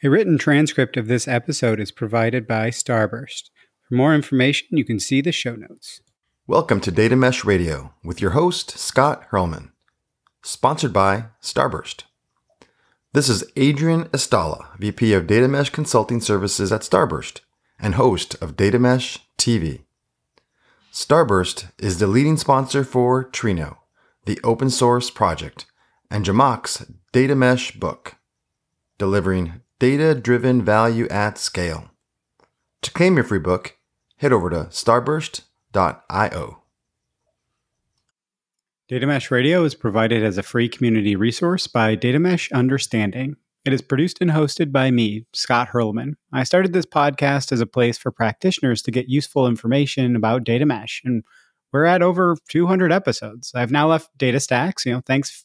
A written transcript of this episode is provided by Starburst. For more information, you can see the show notes. Welcome to Data Mesh Radio with your host, Scott Hirleman, sponsored by Starburst. This is Adrian Estala, VP of Data Mesh Consulting Services at Starburst and host of Data Mesh TV. Starburst is the leading sponsor for Trino, the open source project, and Zhamak's Data Mesh book, delivering data driven value at scale. To claim your free book, head over to starburst.io. Data Mesh Radio is provided as a free community resource by Data Mesh Understanding. It is produced and hosted by me, Scott Hirleman. I started this podcast as a place for practitioners to get useful information about data mesh, and we're at over 200 episodes. I've now left DataStax, you know, thanks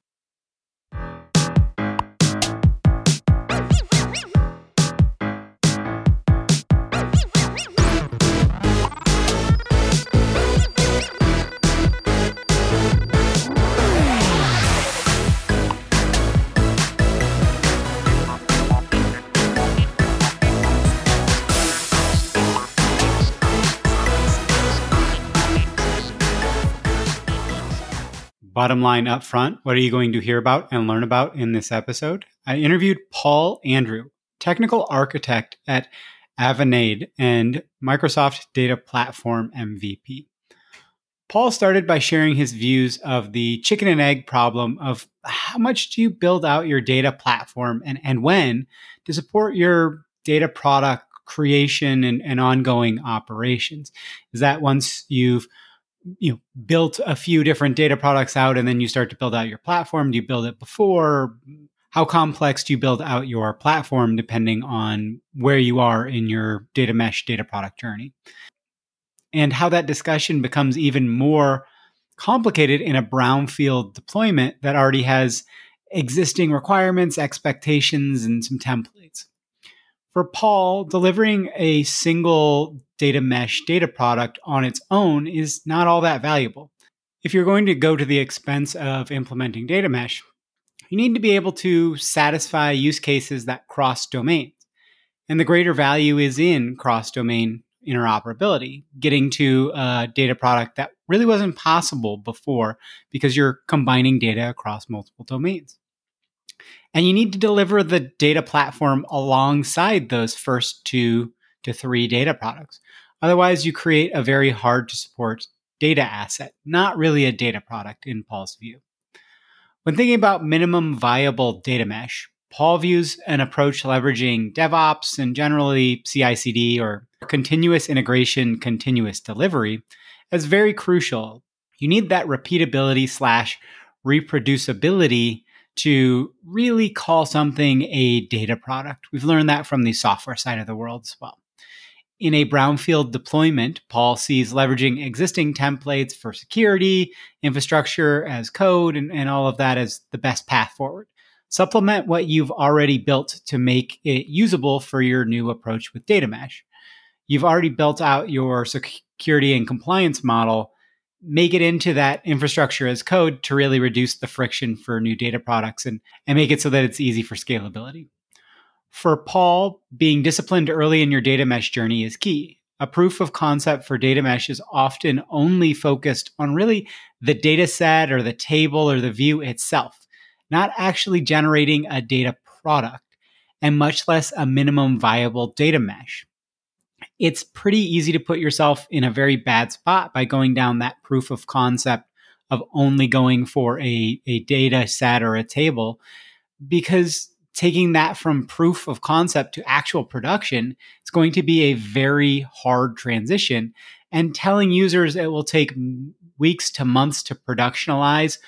Bottom line up front, what are you going to hear about and learn about in this episode? I interviewed Paul Andrew, technical architect at Avanade and Microsoft Data Platform MVP. Paul started by sharing his views of the chicken and egg problem of how much do you build out your data platform and, and when to support your data product creation and, and ongoing operations. Is that once you've you know built a few different data products out and then you start to build out your platform? Do you build it before? How complex do you build out your platform depending on where you are in your data mesh data product journey? And how that discussion becomes even more complicated in a brownfield deployment that already has existing requirements expectations and some templates. For Paul, delivering a single data mesh data product on its own is not all that valuable. If you're going to go to the expense of implementing data mesh, you need to be able to satisfy use cases that cross domains. And the greater value is in cross domain interoperability, getting to a data product that really wasn't possible before because you're combining data across multiple domains. And you need to deliver the data platform alongside those first two to three data products. Otherwise, you create a very hard to support data asset, not really a data product in Paul's view. When thinking about minimum viable data mesh, Paul views an approach leveraging DevOps and generally CI CD or continuous integration, continuous delivery as very crucial. You need that repeatability slash reproducibility to really call something a data product. We've learned that from the software side of the world as well. In a brownfield deployment, Paul sees leveraging existing templates for security, infrastructure as code, and, and all of that as the best path forward. Supplement what you've already built to make it usable for your new approach with data mesh. You've already built out your security and compliance model make it into that infrastructure as code to really reduce the friction for new data products and, and make it so that it's easy for scalability. For Paul, being disciplined early in your data mesh journey is key. A proof of concept for data mesh is often only focused on really the data set or the table or the view itself, not actually generating a data product, and much less a minimum viable data mesh it's pretty easy to put yourself in a very bad spot by going down that proof of concept of only going for a, a data set or a table because taking that from proof of concept to actual production is going to be a very hard transition. And telling users it will take weeks to months to productionalize,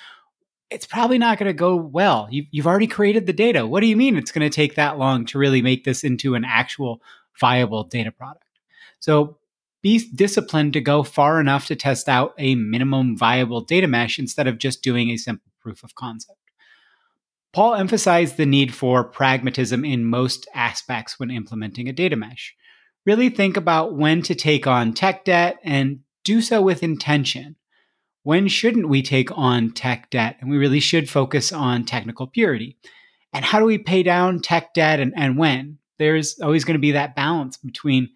it's probably not going to go well. You, you've already created the data. What do you mean it's going to take that long to really make this into an actual viable data product? So be disciplined to go far enough to test out a minimum viable data mesh instead of just doing a simple proof of concept. Paul emphasized the need for pragmatism in most aspects when implementing a data mesh. Really think about when to take on tech debt and do so with intention. When shouldn't we take on tech debt? And we really should focus on technical purity. And how do we pay down tech debt and, and when? There's always going to be that balance between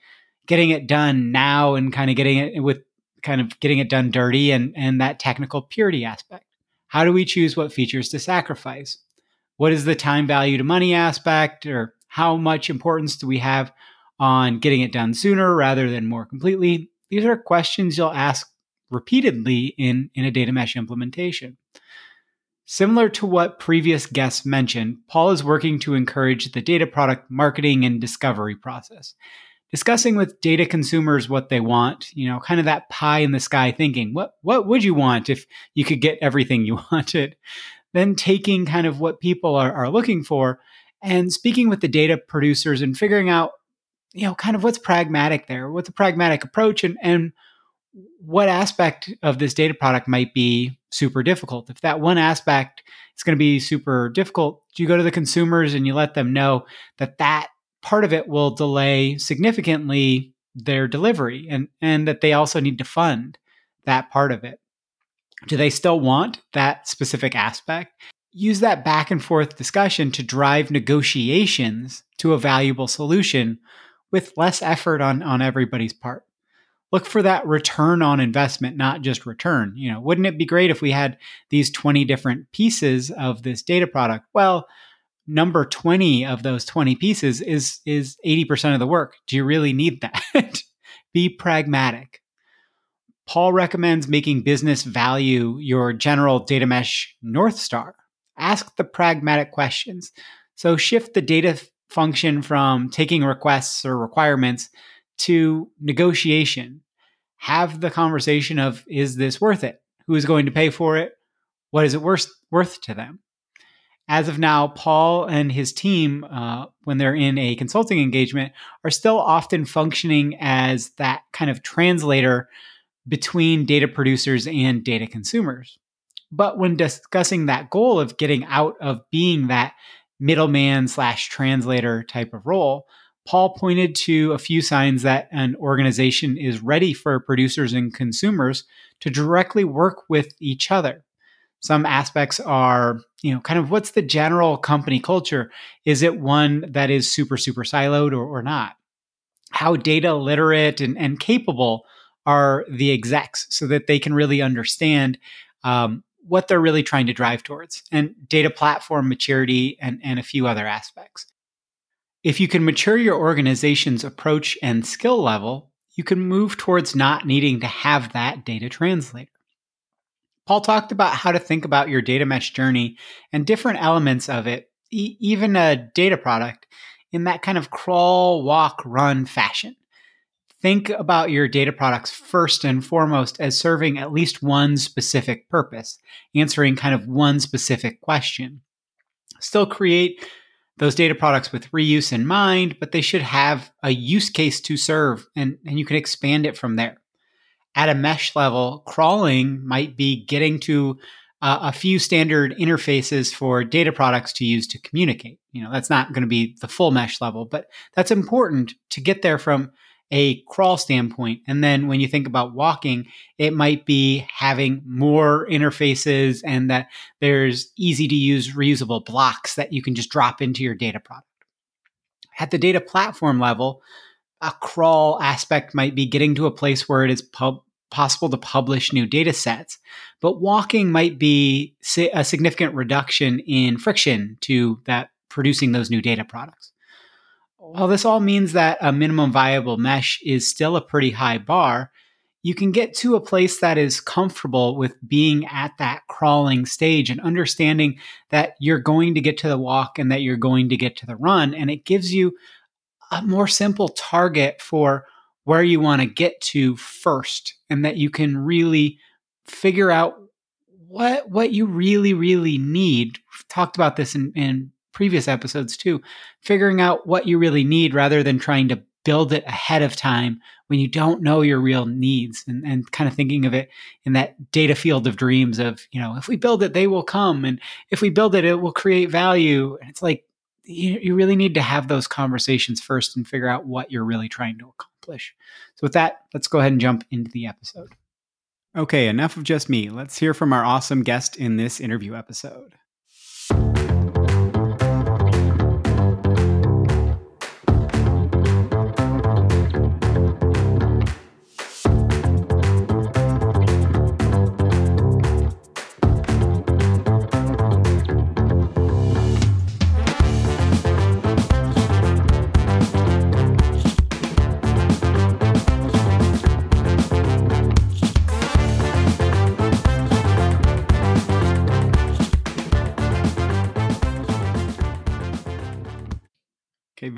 getting it done now and kind of getting it with kind of getting it done dirty and, and that technical purity aspect. How do we choose what features to sacrifice? What is the time value to money aspect or how much importance do we have on getting it done sooner rather than more completely? These are questions you'll ask repeatedly in, in a data mesh implementation. Similar to what previous guests mentioned paul is working to encourage the data product marketing and discovery process. Discussing with data consumers what they want you know kind of that pie in the sky thinking what what would you want if you could get everything you wanted then taking kind of what people are, are looking for and speaking with the data producers and figuring out, you know, kind of what's pragmatic there, what's a pragmatic approach and, and what aspect of this data product might be super difficult. If that one aspect is going to be super difficult, you go to the consumers and you let them know that that part of it will delay significantly their delivery and, and that they also need to fund that part of it. Do they still want that specific aspect? Use that back and forth discussion to drive negotiations to a valuable solution with less effort on, on everybody's part. Look for that return on investment, not just return. You know, wouldn't it be great if we had these 20 different pieces of this data product? Well, number 20 of those 20 pieces is is 80% of the work. Do you really need that? be pragmatic. Paul recommends making business value your general data mesh North Star. Ask the pragmatic questions. So shift the data function from taking requests or requirements to negotiation. Have the conversation of is this worth it? Who is going to pay for it? What is it worth, worth to them? As of now, Paul and his team, uh, when they're in a consulting engagement, are still often functioning as that kind of translator between data producers and data consumers. But when discussing that goal of getting out of being that middleman slash translator type of role, Paul pointed to a few signs that an organization is ready for producers and consumers to directly work with each other. Some aspects are, you know, kind of what's the general company culture? Is it one that is super, super siloed or, or not? How data literate and, and capable are the execs so that they can really understand um, what they're really trying to drive towards and data platform maturity and, and a few other aspects. If you can mature your organization's approach and skill level, you can move towards not needing to have that data translator. Paul talked about how to think about your data mesh journey and different elements of it, e- even a data product, in that kind of crawl, walk, run fashion think about your data products first and foremost as serving at least one specific purpose, answering kind of one specific question. Still create those data products with reuse in mind, but they should have a use case to serve and, and you can expand it from there. At a mesh level, crawling might be getting to uh, a few standard interfaces for data products to use to communicate. You know, that's not going to be the full mesh level, but that's important to get there from a crawl standpoint. And then when you think about walking, it might be having more interfaces and that there's easy to use reusable blocks that you can just drop into your data product. At the data platform level, a crawl aspect might be getting to a place where it is pub- possible to publish new data sets. But walking might be a significant reduction in friction to that producing those new data products. While this all means that a minimum viable mesh is still a pretty high bar, you can get to a place that is comfortable with being at that crawling stage and understanding that you're going to get to the walk and that you're going to get to the run. And it gives you a more simple target for where you want to get to first and that you can really figure out what what you really really need We've talked about this in, in previous episodes too figuring out what you really need rather than trying to build it ahead of time when you don't know your real needs and, and kind of thinking of it in that data field of dreams of you know if we build it they will come and if we build it it will create value. And it's like you, you really need to have those conversations first and figure out what you're really trying to accomplish. So with that let's go ahead and jump into the episode. Okay enough of just me. Let's hear from our awesome guest in this interview episode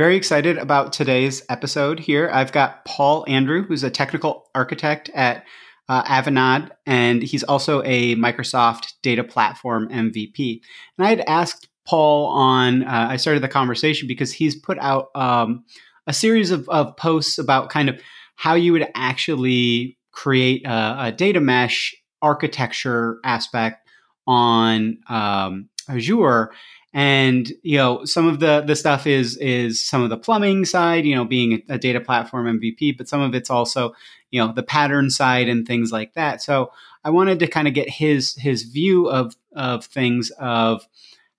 very excited about today's episode here. I've got Paul Andrew, who's a technical architect at uh, Avanade, and he's also a Microsoft Data Platform MVP. And I had asked Paul on, uh, I started the conversation because he's put out um, a series of, of, posts about kind of how you would actually create a, a data mesh architecture aspect on um, Azure and you know some of the the stuff is is some of the plumbing side you know being a, data platform mvp but some of it's also you know the pattern side and things like that so i wanted to kind of get his his view of of things of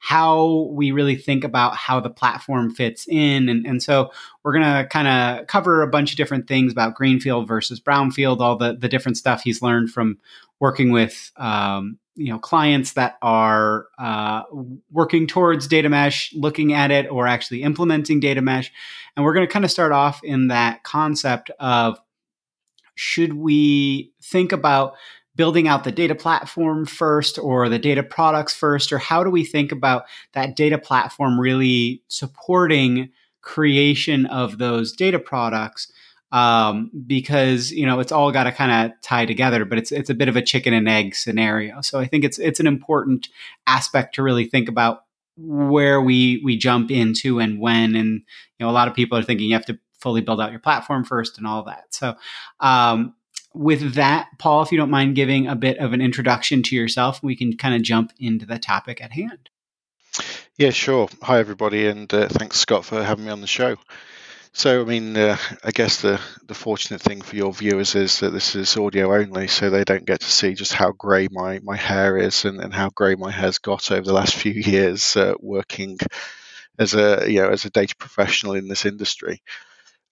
how we really think about how the platform fits in. And, and so we're going to kind of cover a bunch of different things about Greenfield versus Brownfield, all the, the different stuff he's learned from working with um, you know clients that are uh, working towards data mesh looking at it or actually implementing data mesh. And we're going to kind of start off in that concept of should we think about building out the data platform first or the data products first or how do we think about that data platform really supporting creation of those data products um, because you know it's all got to kind of tie together. But it's it's a bit of a chicken and egg scenario. So I think it's it's an important aspect to really think about where we we jump into and when. And you know, a lot of people are thinking you have to fully build out your platform first and all that. So. Um, with that, Paul, if you don't mind giving a bit of an introduction to yourself, we can kind of jump into the topic at hand. Yeah, sure. Hi, everybody, and uh, thanks, Scott, for having me on the show. So, I mean, uh, I guess the, the fortunate thing for your viewers is that this is audio only, so they don't get to see just how grey my, my hair is and, and how grey my hair's got over the last few years uh, working as a you know as a data professional in this industry.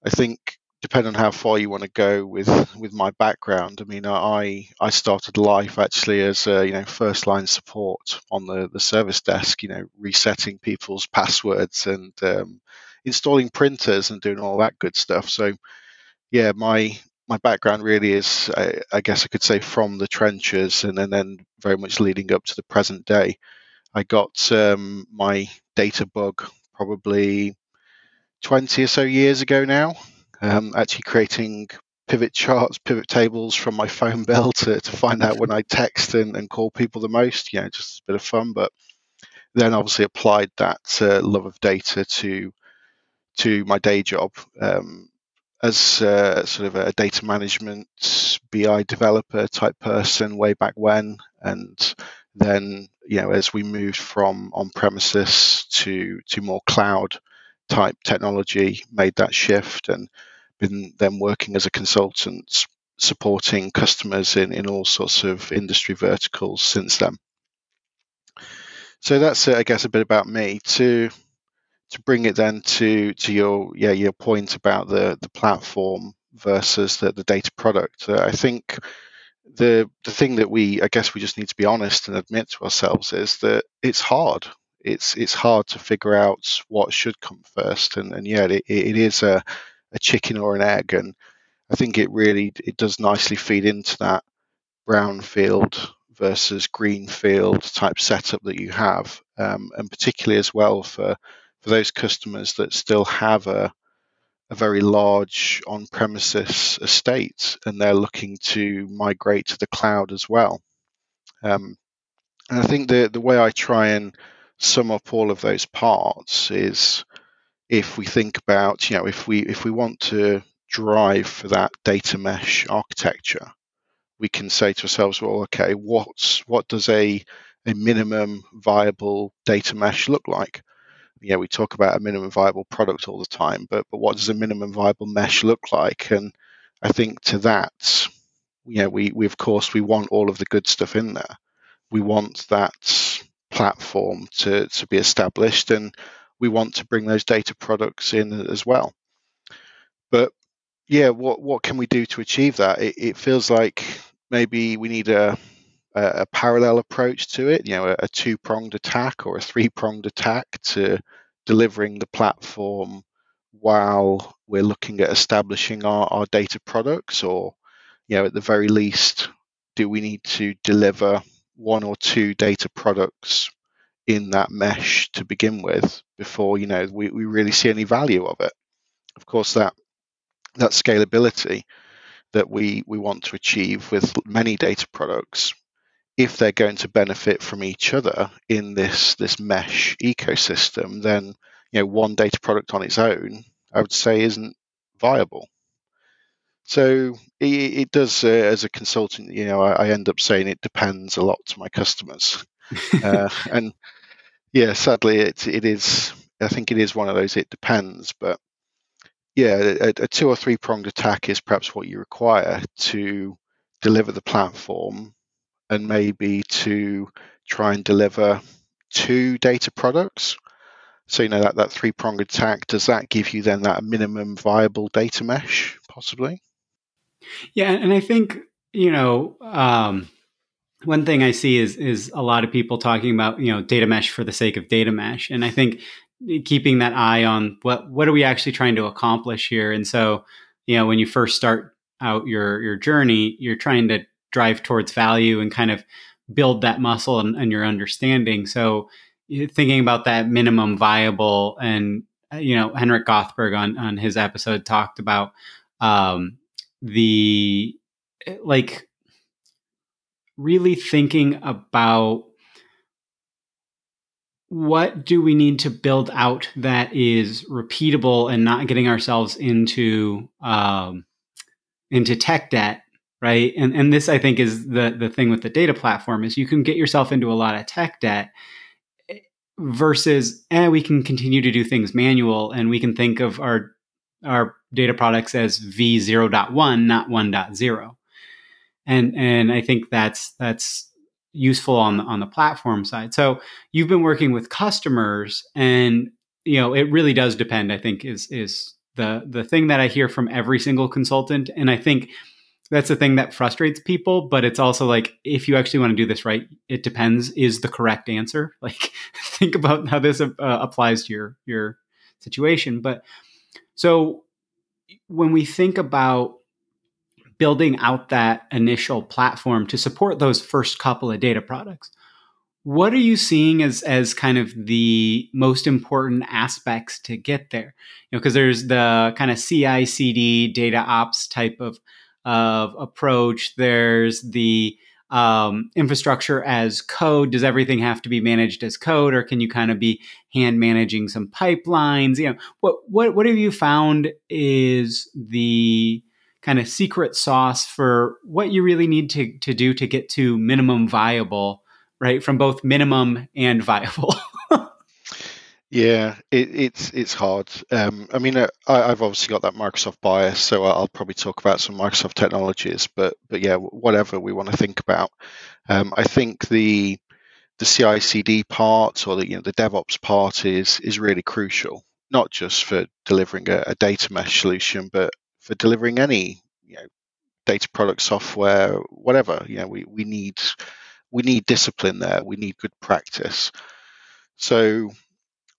I think depending on how far you want to go with with my background, I mean, I I started life actually as a, you know first line support on the the service desk, you know, resetting people's passwords and um, installing printers and doing all that good stuff. So, yeah, my my background really is, I, I guess I could say, from the trenches, and, then very much leading up to the present day. I got um, my data bug probably 20 or so years ago now, um, actually creating pivot charts, pivot tables from my phone bill to, to find out when I text and, and call people the most. You know, just a bit of fun. But then obviously applied that uh, love of data to to my day job um, as uh, sort of a data management BI developer type person way back when, and then you know as we moved from on premises to to more cloud type technology, made that shift and been then working as a consultant supporting customers in, in all sorts of industry verticals since then. So that's, uh, I guess, a bit about me. To to bring it then to to your yeah your point about the the platform versus the, the data product. Uh, i think the the thing that we i guess we just need to be honest and admit to ourselves is that it's hard. It's it's hard to figure out what should come first. And and yeah it, it is a, a chicken or an egg. And I think it really it does nicely feed into that brownfield versus greenfield type setup that you have, um, and particularly as well for for those customers that still have a a very large on-premises estate and they're looking to migrate to the cloud as well. Um, and I think the the way I try and sum up all of those parts is if we think about you know if we if we want to drive for that data mesh architecture we can say to ourselves well okay what's what does a a minimum viable data mesh look like yeah we talk about a minimum viable product all the time but but what does a minimum viable mesh look like and i think to that know we we of course we want all of the good stuff in there we want that platform to, to be established and we want to bring those data products in as well. But yeah, what what can we do to achieve that? It, it feels like maybe we need a, a, a parallel approach to it, you know, a, a two pronged attack or a three pronged attack to delivering the platform while we're looking at establishing our, our data products, or you know, at the very least, do we need to deliver one or two data products in that mesh to begin with before you know we, we really see any value of it? Of course that that scalability that we we want to achieve with many data products if they're going to benefit from each other in this this mesh ecosystem then you know one data product on its own i would say isn't viable so it, it does, uh, as a consultant, you know, I, I, end up saying it depends a lot to my customers, uh, and yeah, sadly, it it is. I think it is one of those. It depends, but yeah, a, a two or three pronged attack is perhaps what you require to deliver the platform, and maybe to try and deliver two data products. So you know that that three pronged attack does that give you then that minimum viable data mesh possibly? Yeah, and I think you know um, one thing I see is is a lot of people talking about you know data mesh for the sake of data mesh, and I think keeping that eye on what what are we actually trying to accomplish here. And so you know when you first start out your your journey, you're trying to drive towards value and kind of build that muscle and, and your understanding. So thinking about that minimum viable and you know Henrik Gothberg on on his episode talked about um, the eh, like really thinking about what do we need to build out that is repeatable and not getting ourselves into um, into tech debt right? And and this i think is the the thing with the data platform is you can get yourself into a lot of tech debt eh, versus eh, we can continue to do things manual and we can think of our our data products as v0.1 not 1.0 and and i think that's that's useful on the on the platform side. So you've been working with customers and you know it really does depend i think is is the the thing that i hear from every single consultant. And i think that's the thing that frustrates people but it's also like if you actually want to do this right it depends is the correct answer like think about how this uh, applies to your your situation but so when we think about building out that initial platform to support those first couple of data products, what are you seeing as as kind of the most important aspects to get there? You know, because there's the kind of CI/CD data ops type of of approach. There's the um, infrastructure as code? Does everything have to be managed as code, or can you kind of be hand managing some pipelines? You know, what what what have you found is the kind of secret sauce for what you really need to to do to get to minimum viable, right? From both minimum and viable. Yeah, it, it's it's hard. Um, I mean, uh, I, have obviously got that Microsoft bias, so I'll probably talk about some Microsoft technologies. But but yeah, whatever we want to think about, um, I think the the CI/CD part or the you know the DevOps part is is really crucial, not just for delivering a, a data mesh solution, but for delivering any you know data product software, whatever. You know, we we need we need discipline there. We need good practice. So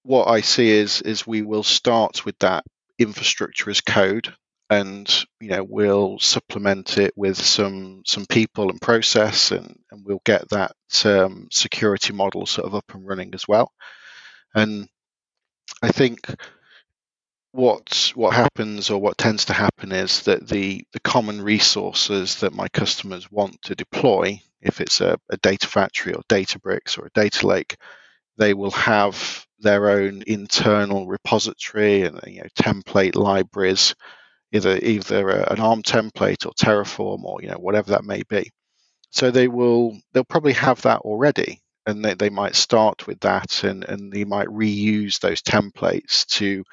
what I see is is we will start with that infrastructure as code, and you know we'll supplement it with some some people and process and, and we'll get that um, security model sort of up and running as well. And i think what what happens or what tends to happen is that the the common resources that my customers want to deploy if it's a, a data factory or databricks or a data lake they will have their own internal repository and you know template libraries either either uh, an ARM template or Terraform or you know whatever that may be. So they will they'll probably have that already, and they, they might start with that, and and they might reuse those templates to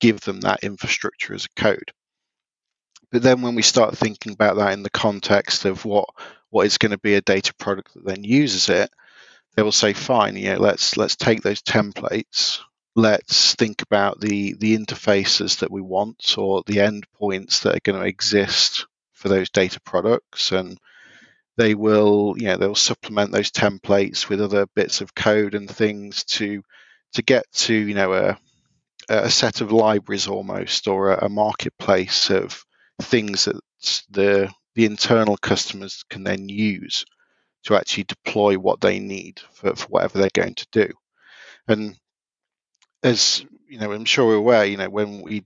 give them that infrastructure as a code. But then when we start thinking about that in the context of what what is going to be a data product that then uses it, they will say, fine, you know, let's let's take those templates. Let's think about the the interfaces that we want or the endpoints that are going to exist for those data products. And they will you know they'll supplement those templates with other bits of code and things to to get to you know a a set of libraries almost or a, a marketplace of things that the the internal customers can then use to actually deploy what they need for, for whatever they're going to do and as you know, I'm sure we're aware, you know, when we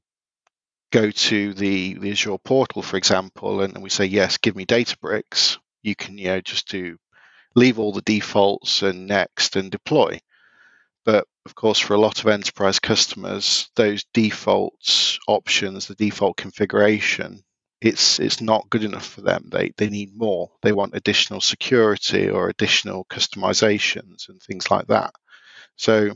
go to the, the Azure portal, for example, and, and we say, yes, give me Databricks, you can, you know, just do leave all the defaults and next and deploy. But of course, for a lot of enterprise customers, those defaults options, the default configuration, it's it's not good enough for them. They they need more. They want additional security or additional customizations and things like that. So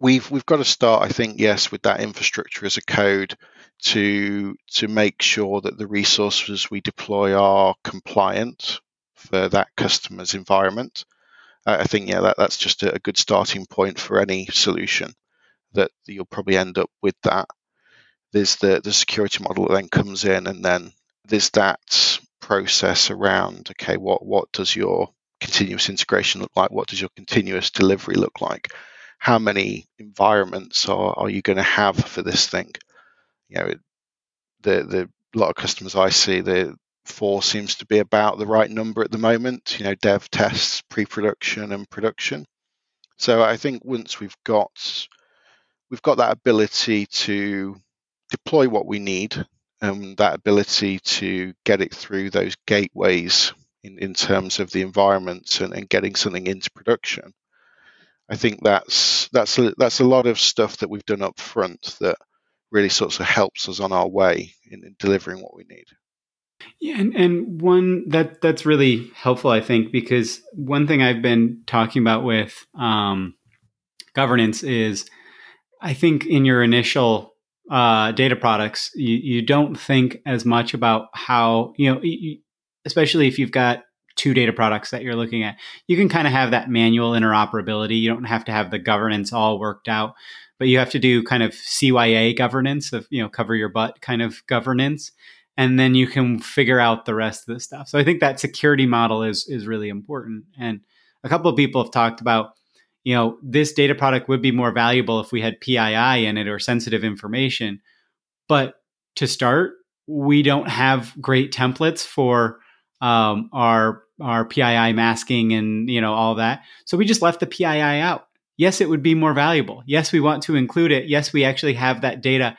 we've we've got to start, I think, yes, with that infrastructure as a code to to make sure that the resources we deploy are compliant for that customer's environment. I think yeah, that, that's just a good starting point for any solution. That you'll probably end up with that. There's the the security model that then comes in, and then there's that process around okay, what what does your continuous integration look like? What does your continuous delivery look like? how many environments are, are you going to have for this thing? You know, the the lot of customers I see, the four seems to be about the right number at the moment. You know, dev, tests, pre-production, and production. So I think once we've got we've got that ability to deploy what we need and that ability to get it through those gateways in, in terms of the environments and, and getting something into production, I think that's that's a, that's a lot of stuff that we've done up front that really sort of helps us on our way in, in delivering what we need. Yeah, and, and one that that's really helpful, I think, because one thing I've been talking about with um, governance is, I think in your initial uh, data products, you, you don't think as much about how you know, especially if you've got two data products that you're looking at, you can kind of have that manual interoperability. You don't have to have the governance all worked out, but you have to do kind of CYA governance of, you know, cover your butt kind of governance. And then you can figure out the rest of the stuff. So I think that security model is is really important. And a couple of people have talked about, you know, this data product would be more valuable if we had PII in it or sensitive information. But to start, we don't have great templates for um, our our PII masking and you know all that. So we just left the PII out. Yes, it would be more valuable. Yes, we want to include it. Yes, we actually have that data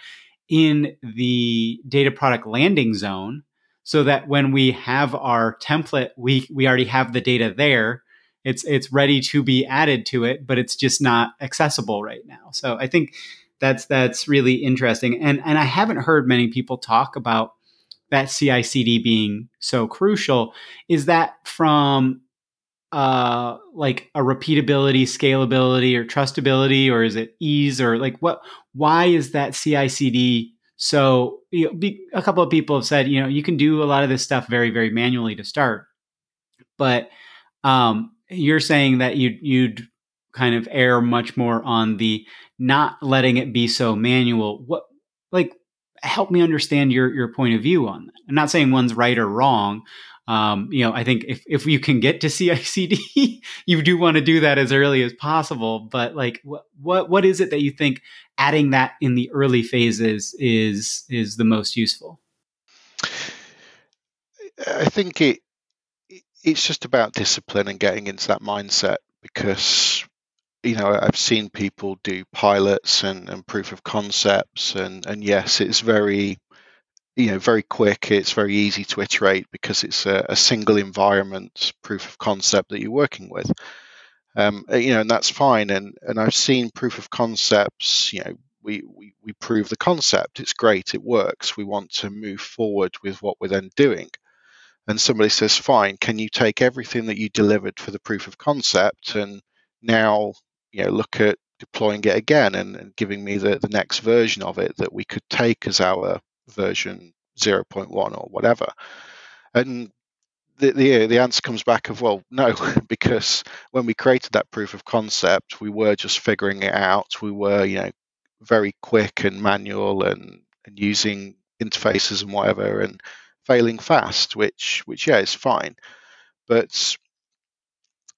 in the data product landing zone so that when we have our template, we we already have the data there. It's it's ready to be added to it, but it's just not accessible right now. So I think that's that's really interesting. And and I haven't heard many people talk about that CI/CD being so crucial is that from uh, like a repeatability, scalability, or trustability, or is it ease, or like what? Why is that CI/CD so? You know, be, a couple of people have said, you know, you can do a lot of this stuff very, very manually to start, but um, you're saying that you you'd kind of err much more on the not letting it be so manual. What like help me understand your your point of view on that. I'm not saying one's right or wrong. um, you know, I think if, if you can get to CICD, you do want to do that as early as possible. But like, what, what, what is it that you think adding that in the early phases is, is the most useful? I think it, it's just about discipline and getting into that mindset because you know I've seen people do pilots and, and proof of concepts and and yes it's very you know very quick it's very easy to iterate because it's a, a single environment proof of concept that you're working with. Um, uh, you know and that's fine and and i've seen proof of concepts you know we, we we prove the concept it's great it works we want to move forward with what we're then doing and somebody says fine can you take everything that you delivered for the proof of concept and now you know look at deploying it again and, and giving me the, the next version of it that we could take as our version 0.1 or whatever. And the, the, the answer comes back of well no because when we created that proof of concept we were just figuring it out we were you know very quick and manual and, and using interfaces and whatever and failing fast which which yeah is fine but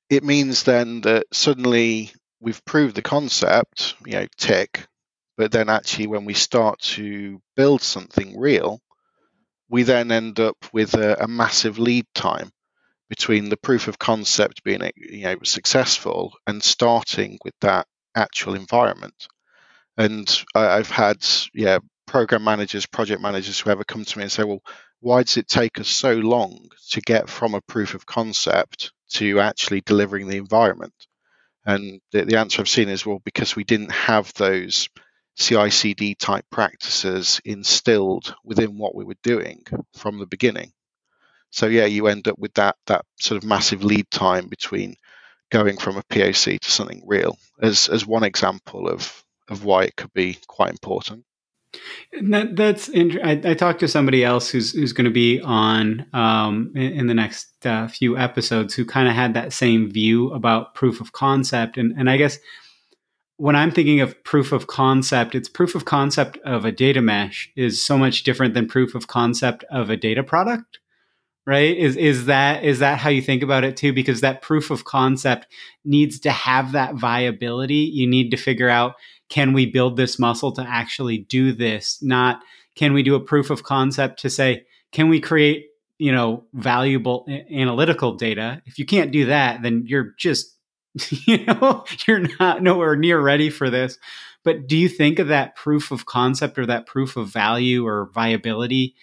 it means then that suddenly we've proved the concept you know tick but then actually, when we start to build something real, we then end up with a, a massive lead time between the proof of concept being you know successful and starting with that actual environment. And I, have had yeah program managers, project managers, whoever come to me and say, well, why does it take us so long to get from a proof of concept to actually delivering the environment? And the, the answer I've seen is well, because we didn't have those CI/CD type practices instilled within what we were doing from the beginning. So yeah, you end up with that that sort of massive lead time between going from a POC to something real as as one example of of why it could be quite important. That, that's interesting. I, talked to somebody else who's who's going to be on um, in, in, the next uh, few episodes who kind of had that same view about proof of concept, and and I guess when I'm thinking of proof of concept, it's proof of concept of a data mesh is so much different than proof of concept of a data product, right? Is is that is that how you think about it too? Because that proof of concept needs to have that viability. You need to figure out can we build this muscle to actually do this? Not can we do a proof of concept to say can we create you know valuable analytical data? If you can't do that, then you're just you know, you're not nowhere near ready for this. But do you think of that proof of concept or that proof of value or viability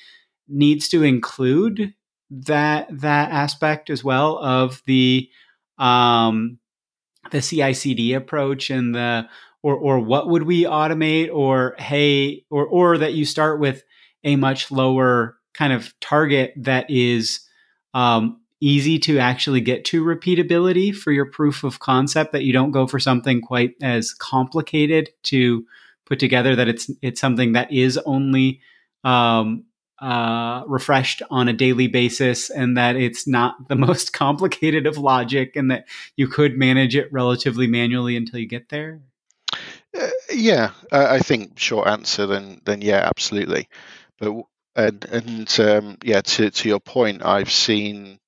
needs to include that that aspect as well of the um, the CI/CD approach and the or or what would we automate or hey or or that you start with a much lower kind of target that is um, easy to actually get to repeatability for your proof of concept that you don't go for something quite as complicated to put together that it's it's something that is only um, uh, refreshed on a daily basis and that it's not the most complicated of logic and that you could manage it relatively manually until you get there yeah I think short answer then then yeah absolutely but and and um, yeah to, to your point i've seen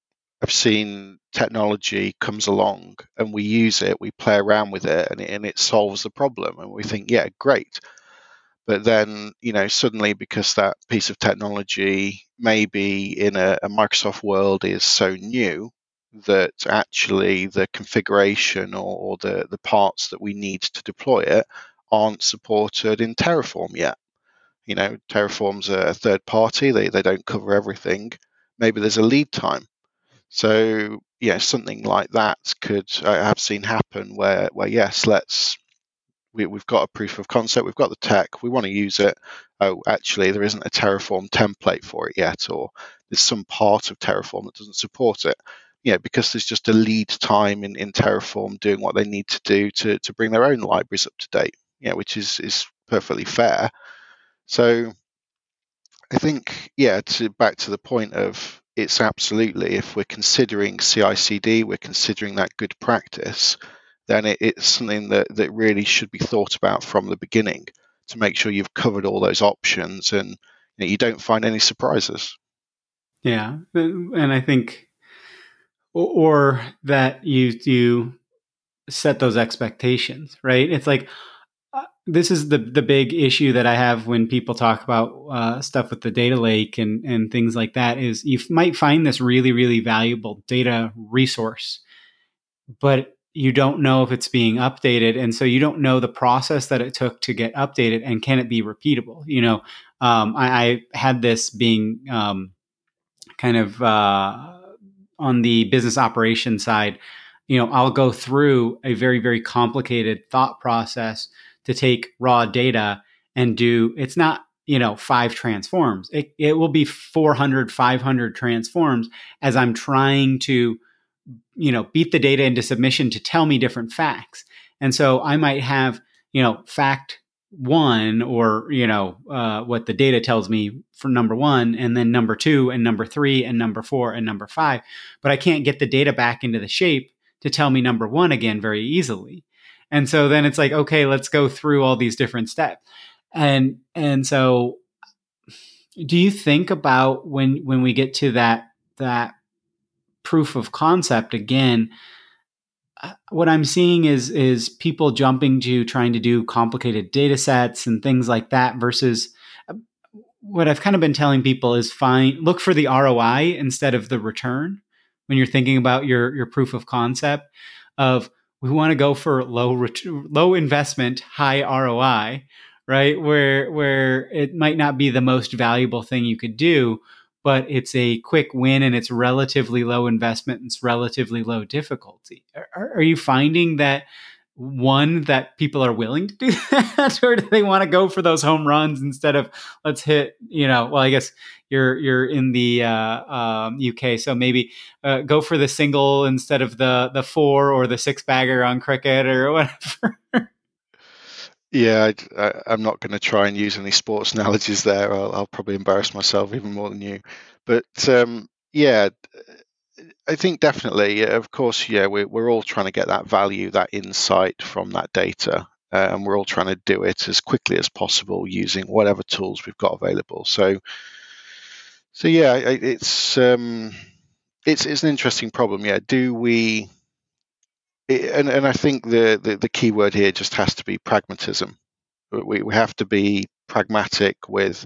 I've seen technology comes along and we use it, we play around with it, and it, and it solves the problem, and we think, yeah, great. But then, you know, suddenly because that piece of technology maybe in a, a Microsoft world is so new that actually the configuration or, or the, the parts that we need to deploy it aren't supported in Terraform yet. You know, Terraform's a third party, they, they don't cover everything. Maybe there's a lead time so yeah, something like that could I have seen happen where where yes, let's we, we've got a proof of concept, we've got the tech, we want to use it. Oh, actually, there isn't a Terraform template for it yet, or there's some part of Terraform that doesn't support it. Yeah, because there's just a lead time in, in Terraform doing what they need to do to, to bring their own libraries up to date. Yeah, which is is perfectly fair. So I think yeah, to back to the point of it's absolutely if we're considering CI/CD, we're considering that good practice, then it, it's something that that really should be thought about from the beginning to make sure you've covered all those options and you, know, you don't find any surprises. Yeah, and I think, or that you you set those expectations, right? It's like uh, this is the the big issue that I have when people talk about uh, stuff with the data lake and and things like that. Is you might find this really really valuable data resource, but you don't know if it's being updated, and so you don't know the process that it took to get updated, and can it be repeatable? You know, um, I, I, had this being um, kind of uh, on the business operation side, you know, I'll go through a very, very complicated thought process to take raw data and do it's not, you know, five transforms. It, it will be 400, 500 transforms as I'm trying to, you know, beat the data into submission to tell me different facts. And so I might have, you know, fact one or you know uh, what the data tells me for number one and then number two and number three and number four and number five but i can't get the data back into the shape to tell me number one again very easily and so then it's like okay let's go through all these different steps. And and so do you think about when when we get to that that proof of concept again what I'm seeing is is people jumping to trying to do complicated data sets and things like that versus uh, what I've kind of been telling people is find look for the ROI instead of the return. When you're thinking about your your proof of concept of we want to go for low ret- low investment high ROI right where where it might not be the most valuable thing you could do but it's a quick win and it's relatively low investment and it's relatively low difficulty. Are, are, you finding that one that people are willing to do that, or do they want to go for those home runs instead of let's hit? You know, well, I guess you're you're in the uh, um, UK, so maybe uh, go for the single instead of the the four or the six bagger on cricket or whatever. Yeah, I, am not going to try and use any sports analogies there. I'll, I'll, probably embarrass myself even more than you. But um, yeah, I think definitely, of course, yeah, we're, we're all trying to get that value, that insight from that data. Uh, and we're all trying to do it as quickly as possible using whatever tools we've got available. So, so yeah, it's um, it's it's an interesting problem. Yeah, do we and, and I think the, the, the key word here just has to be pragmatism. We, we have to be pragmatic with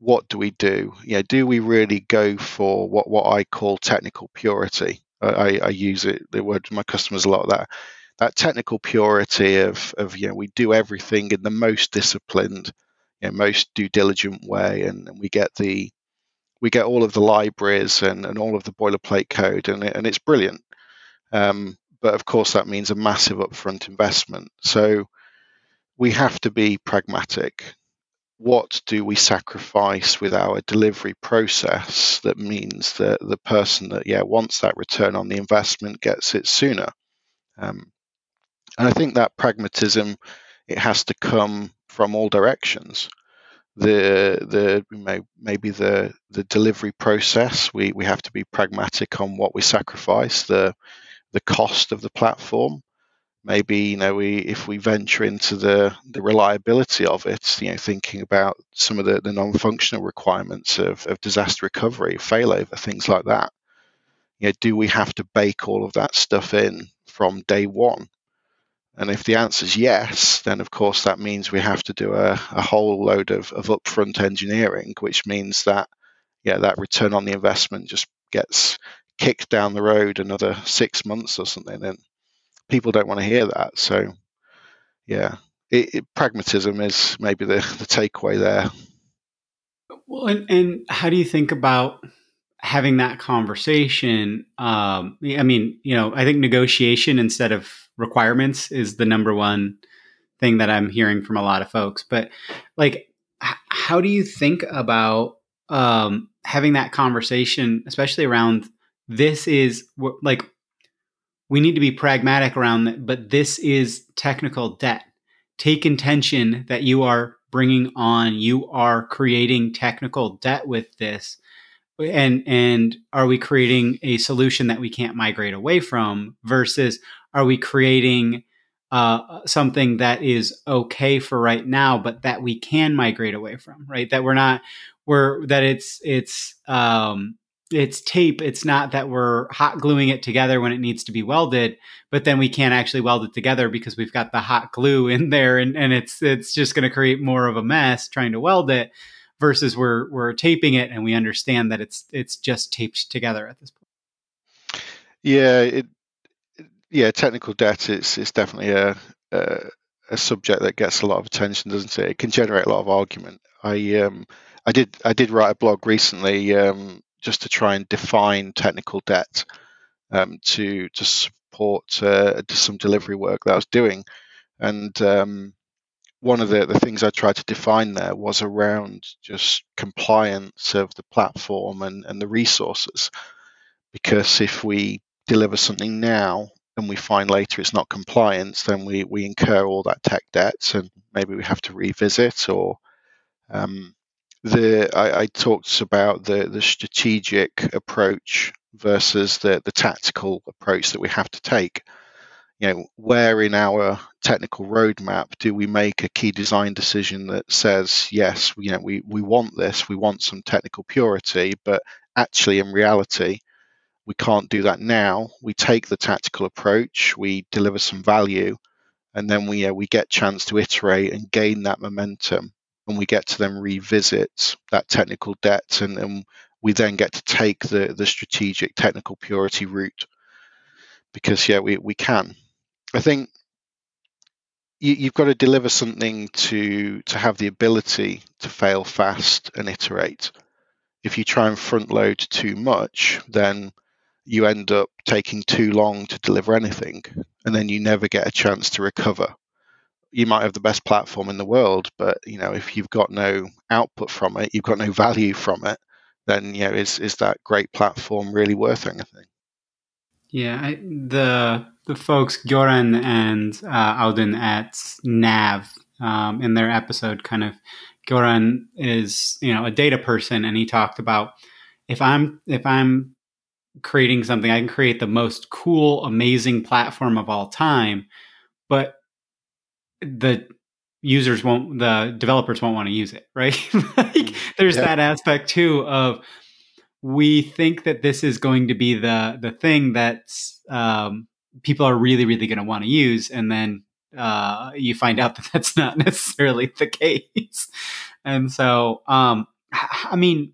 what do we do? Know, do we really go for what, what I call technical purity? I, I use it the word to my customers a lot that that technical purity of of you know we do everything in the most disciplined, you know, most due diligent way, and, and we get the we get all of the libraries and, and all of the boilerplate code, and and it's brilliant. Um, but of course that means a massive upfront investment. So we have to be pragmatic. What do we sacrifice with our delivery process that means that the person that yeah wants that return on the investment gets it sooner? Um, and I think that pragmatism it has to come from all directions. The the maybe the the delivery process we we have to be pragmatic on what we sacrifice. The the cost of the platform. Maybe you know we if we venture into the the reliability of it, you know, thinking about some of the, the non-functional requirements of, of disaster recovery, failover, things like that. You know, do we have to bake all of that stuff in from day one? And if the answer is yes, then of course that means we have to do a, a whole load of, of upfront engineering, which means that yeah, that return on the investment just gets kicked down the road another six months or something, then people don't want to hear that. So, yeah, it, it, pragmatism is maybe the, the takeaway there. Well, and, and, how do you think about having that conversation? Um, I mean, you know, I think negotiation instead of requirements is the number one thing that I'm hearing from a lot of folks. But like, h- how do you think about um, having that conversation, especially around this is like we need to be pragmatic around that, but this is technical debt. Take intention that you are bringing on, you are creating technical debt with this. And and are we creating a solution that we can't migrate away from versus are we creating uh, something that is okay for right now, but that we can migrate away from, right? That we're not, we're that it's it's um, it's tape. It's not that we're hot gluing it together when it needs to be welded, but then we can't actually weld it together because we've got the hot glue in there, and, and it's it's just going to create more of a mess trying to weld it. Versus we're we're taping it and we understand that it's it's just taped together at this point. Yeah, it, yeah, technical debt is is definitely a, a, a subject that gets a lot of attention, doesn't it? It can generate a lot of argument. I um I did I did write a blog recently um, just to try and define technical debt um, to to support uh, some delivery work that I was doing, and um, one of the, the things I tried to define there was around just compliance of the platform and, and the resources. Because if we deliver something now and we find later it's not compliance, then we, we incur all that tech debt and maybe we have to revisit or um, the I, I, talked about the the strategic approach versus the the tactical approach that we have to take. You know, where in our technical roadmap do we make a key design decision that says yes, you know, we we want this, we want some technical purity, but actually in reality, we can't do that now. We take the tactical approach, we deliver some value, and then we uh, we get chance to iterate and gain that momentum. And we get to then revisit that technical debt and, and we then get to take the, the strategic technical purity route. Because yeah we, we can. I think you, you've got to deliver something to to have the ability to fail fast and iterate. If you try and front load too much then you end up taking too long to deliver anything and then you never get a chance to recover you might have the best platform in the world, but you know if you've got no output from it, you've got no value from it, then you know is is that great platform really worth anything? Yeah, I, the the folks Göran and uh, Audun at Nav um, in their episode kind of Göran is you know a data person, and he talked about if I'm if I'm creating something, I can create the most cool, amazing platform of all time, but the users won't the developers won't want to use it right? Like mm, there's yeah. that aspect too of we think that this is going to be the the thing that um, people are really really going to want to use and then uh, you find out that that's not necessarily the case. And so um, i mean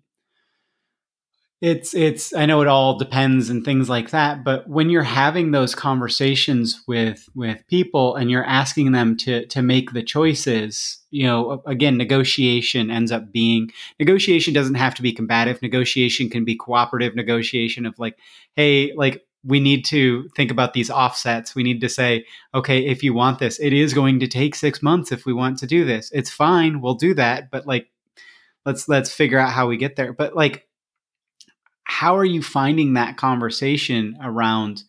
it's it's i know it all depends and things like that but when you're having those conversations with with people and you're asking them to to make the choices you know again negotiation ends up being negotiation doesn't have to be combative. Negotiation can be cooperative. Negotiation of like hey like we need to think about these offsets. We need to say okay if you want this it is going to take 6 months if we want to do this. It's fine. We'll do that. But like let's let's figure out how we get there. But like how are you finding that conversation around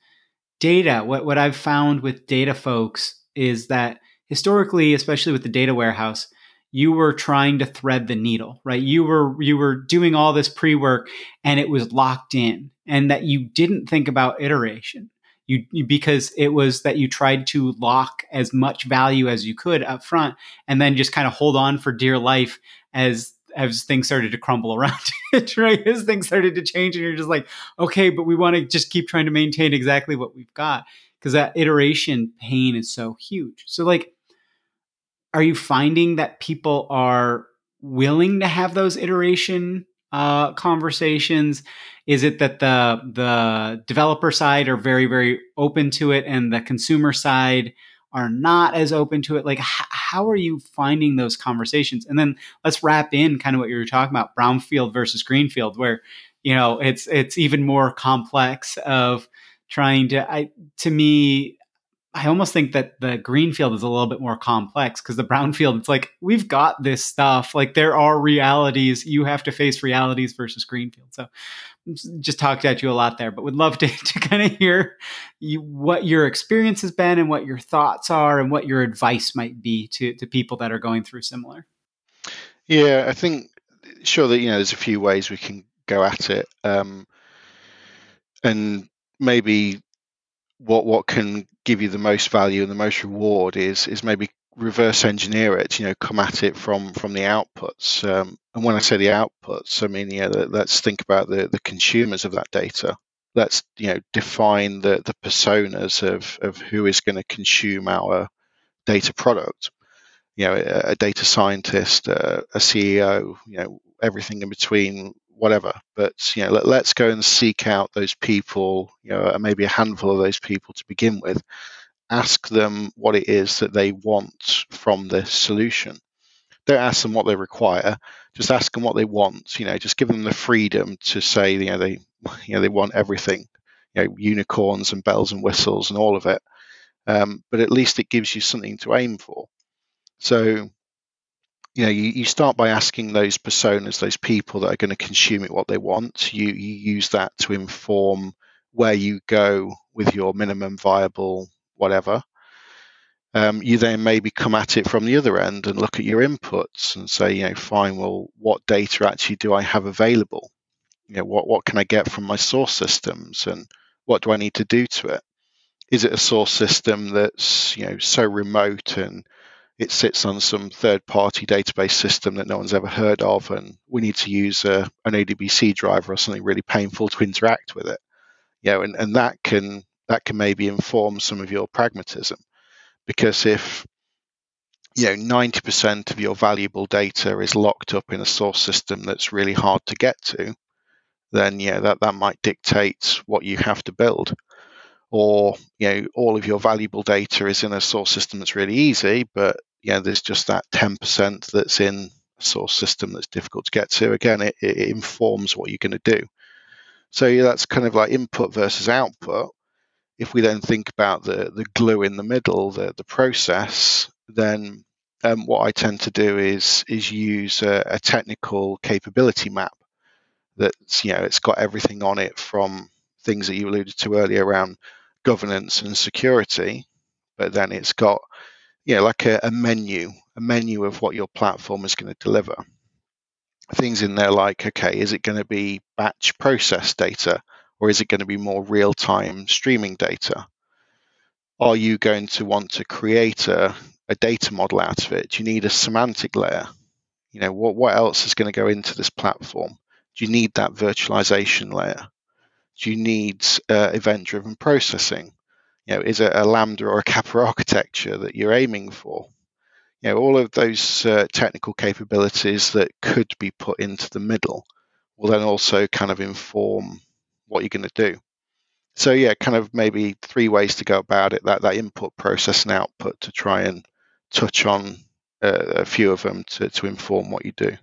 data? What what I've found with data folks is that historically, especially with the data warehouse, you were trying to thread the needle, right? You were you were doing all this pre-work and it was locked in and that you didn't think about iteration. You, because it was that you tried to lock as much value as you could up front and then just kind of hold on for dear life as as things started to crumble around it, right? As things started to change, and you're just like, okay, but we want to just keep trying to maintain exactly what we've got because that iteration pain is so huge. So, like, are you finding that people are willing to have those iteration uh, conversations? Is it that the the developer side are very very open to it, and the consumer side are not as open to it like h- how are you finding those conversations and then let's wrap in kind of what you were talking about brownfield versus greenfield where you know it's it's even more complex of trying to i to me I almost think that the greenfield is a little bit more complex because the brownfield, it's like we've got this stuff. Like there are realities. You have to face realities versus greenfield. So just talked at you a lot there, but would love to, to kind of hear you, what your experience has been and what your thoughts are and what your advice might be to, to people that are going through similar. Yeah, I think sure that you know there's a few ways we can go at it, um, and maybe what what can give you the most value and the most reward is is maybe reverse engineer it, you know, come at it from from the outputs. Um, and when I say the outputs, I mean, yeah, let's think about the the consumers of that data. Let's you know define the the personas of of who is going to consume our data product. You know, a, a data scientist, a, a CEO, you know, everything in between, whatever. But you know, let, let's go and seek out those people, you know, maybe a handful of those people to begin with, ask them what it is that they want from this solution. Don't ask them what they require. Just ask them what they want. You know, just give them the freedom to say, you know, they, you know, they want everything. You know, unicorns and bells and whistles and all of it. Um, but at least it gives you something to aim for. So, you know, you, you start by asking those personas, those people that are going to consume it, what they want. You you use that to inform where you go with your minimum viable whatever. Um, you then maybe come at it from the other end and look at your inputs and say, you know, fine, well, what data actually do I have available? You know, what what can I get from my source systems, and what do I need to do to it? Is it a source system that's you know so remote and it sits on some third-party database system that no one's ever heard of, and we need to use a, an ODBC driver or something really painful to interact with it? You know, and, and that can that can maybe inform some of your pragmatism. Because if you know 90% of your valuable data is locked up in a source system that's really hard to get to, then yeah, that, that might dictate what you have to build. Or you know, all of your valuable data is in a source system that's really easy, but yeah, there's just that 10% that's in a source system that's difficult to get to. Again, it, it informs what you're going to do. So yeah, that's kind of like input versus output if we then think about the, the glue in the middle, the, the process, then um, what I tend to do is is use a, a, technical capability map that's you know it's got everything on it from things that you alluded to earlier around governance and security, but then it's got you know like a, a menu, a menu of what your platform is going to deliver. Things in there like okay, is it going to be batch process data? Or is it going to be more real time streaming data? Are you going to want to create a, a data model out of it? Do you need a semantic layer? You know, what, what else is going to go into this platform? Do you need that virtualization layer? Do you need uh, event driven processing? You know, is it a Lambda or a Kappa architecture that you're aiming for? You know, all of those uh, technical capabilities that could be put into the middle will then also kind of inform what you're going to do. So yeah, kind of maybe three ways to go about it: that that input, process, and output to try and touch on uh, a few of them to to inform what you do.